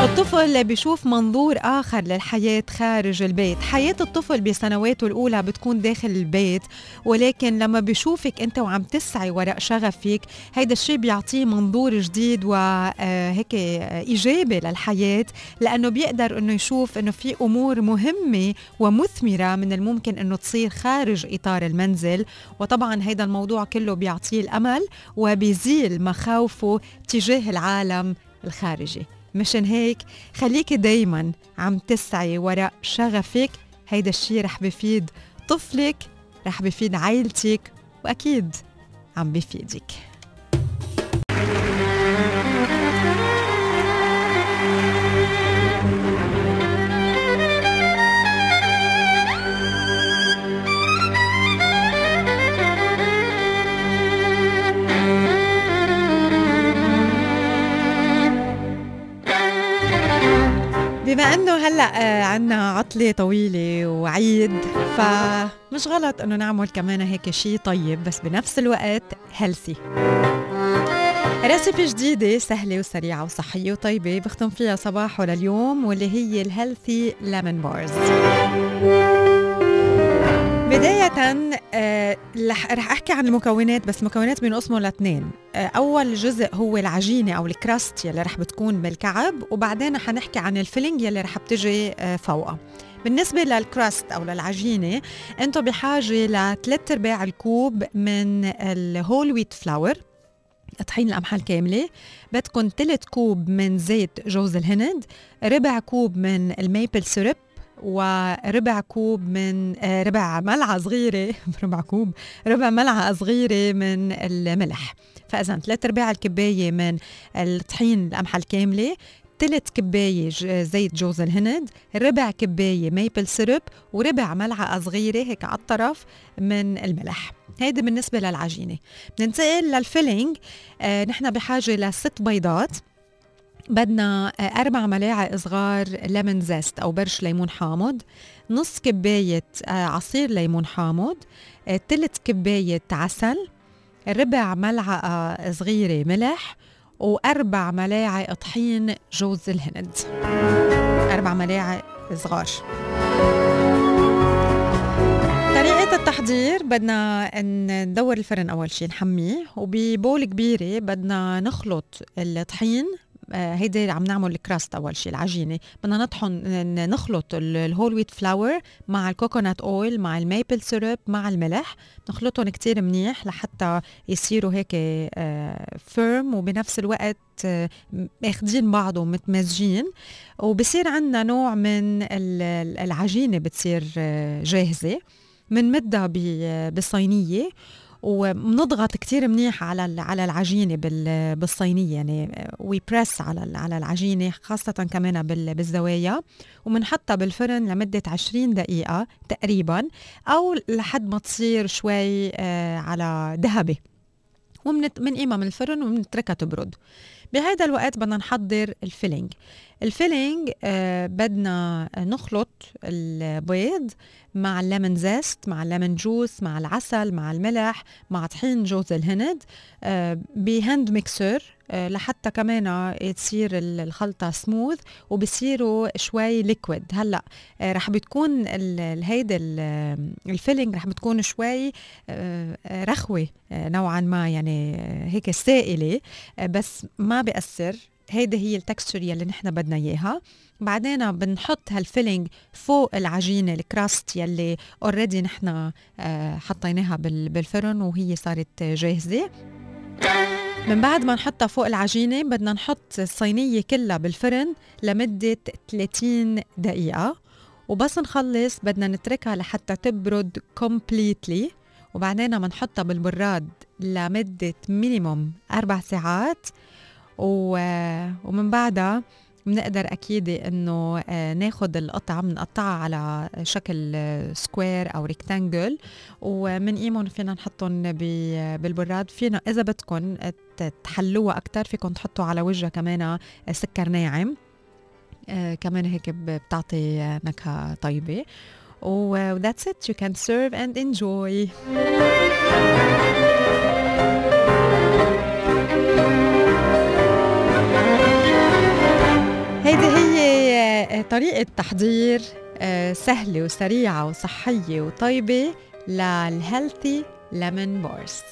الطفل بيشوف منظور آخر للحياة خارج البيت. حياة الطفل بسنواته الأولى بتكون داخل البيت ولكن لما بيشوفك أنت وعم تسعي وراء شغفك هيدا الشيء بيعطيه منظور جديد وهيك إيجابي للحياة لأنه بيقدر أنه يشوف أنه في أمور مهمة ومثمرة من الممكن أنه تصير خارج إطار المنزل. وطبعا هيدا الموضوع كله بيعطيه الأمل وبيزيل مخاوفه تجاه العالم الخارجي. مشان هيك خليكي دايما عم تسعي وراء شغفك. هيدا الشي رح بفيد طفلك رح بفيد عائلتك وأكيد عم بفيدك. هلا آه، عنا عطلة طويلة وعيد فمش غلط إنه نعمل كمان هيك شيء طيب بس بنفس الوقت healthy recipe جديدة سهلة وسريعة وصحية وطيبة بختم فيها صباحو لليوم واللي هي ال healthy lemon bars بداية آه رح أحكي عن المكونات بس المكونات بينقسموا لاثنين. آه أول جزء هو العجينة أو ال crust يلي رح بتكون بالكعب وبعدين حنحكي عن ال filling يلي رح بتجي آه فوقها بالنسبة لل crust أو للعجينة أنتم بحاجة لثلاث أرباع الكوب من ال whole wheat flour طحين القمحة الكاملة بدكم ثلث كوب من زيت جوز الهند ربع كوب من ال maple syrup وربع كوب من آه، ربع ملعقة صغيرة. ربع كوب. ربع ملعقة صغيرة من الملح. فإذا ثلاث أرباع الكباية من الطحين القمحة الكاملة. ثلث كباية زيت جوز الهند. ربع كباية maple syrup وربع ملعقة صغيرة هيك على الطرف من الملح. هيدي بالنسبة للعجينة. بننتقل لل filling. آه نحن بحاجة لست بيضات. بدنا أربع ملاعق صغار lemon zest أو برش ليمون حامض نص كباية آه، عصير ليمون حامض آه، كباية عسل ربع ملعقة صغيرة ملح وأربع ملاعق طحين جوز الهند. أربع ملاعق صغار. طريقة التحضير بدنا ندور الفرن أول شيء نحميه وب bowl كبيرة بدنا نخلط الطحين هيدي عم نعمل ال crust أول شيء العجينة. بدنا نطحن نخلط ال whole wheat flour مع ال coconut oil مع ال maple syrup مع الملح. نخلطهم كتير منيح لحتى يصيروا هيك firm آه، وبنفس الوقت آه، اخذين بعض ومتمزجين. وبصير عندنا نوع من العجينة بتصير جاهزة. بنمدها بصينية. وبنضغط كتير منيح على على العجينة بالصينية. يعني we press على على العجينة خاصة كمان بالزوايا. وبنحطها بالفرن لمدة 20 دقيقة تقريبا أو لحد ما تصير شوي آه، على ذهبي. ومنقيمها من الفرن وبنتركها تبرد. بهذا الوقت بدنا نحضر ال filling. ال filling آه بدنا نخلط البيض مع ال lemon zest مع ال lemon juice مع العسل مع الملح مع طحين جوز الهند آه ب hand mixer لحتى كمان تصير الخلطة سموث وبصيروا شوي liquid هلأ آه رح بتكون هيدا ال filling رح بتكون شوي آه رخوة آه، نوعا ما يعني آه، هيك سائلة. آه، بس ما بيأثر هيدي هي ال texture يلي نحن بدنا إياها. بعدين بنحط هال filling فوق العجينة ال crust يلي already نحن آه، حطيناها بالفرن وهي صارت جاهزة. من بعد ما نحطها فوق العجينة بدنا نحط الصينية كلها بالفرن لمدة 30 دقيقة. وبس نخلص بدنا نتركها لحتى تبرد completely وبعدين بنحطها بالبراد لمدة minimum أربع ساعات. ومن بعدها بنقدر أكيد إنه آه، ناخذ القطعة بنقطعها على شكل square أو rectangle ومنقيمهم فينا نحطهم بالبراد. فينا إذا بدكم تحلوها أكثر فيكم تحطوا على وجهها كمان سكر ناعم. آه كمان هيك بتعطي نكهة طيبة. و that's it. You can serve and طريقة تحضير آه، سهلة وسريعة وصحية وطيبة للهيلثي ليمون بارز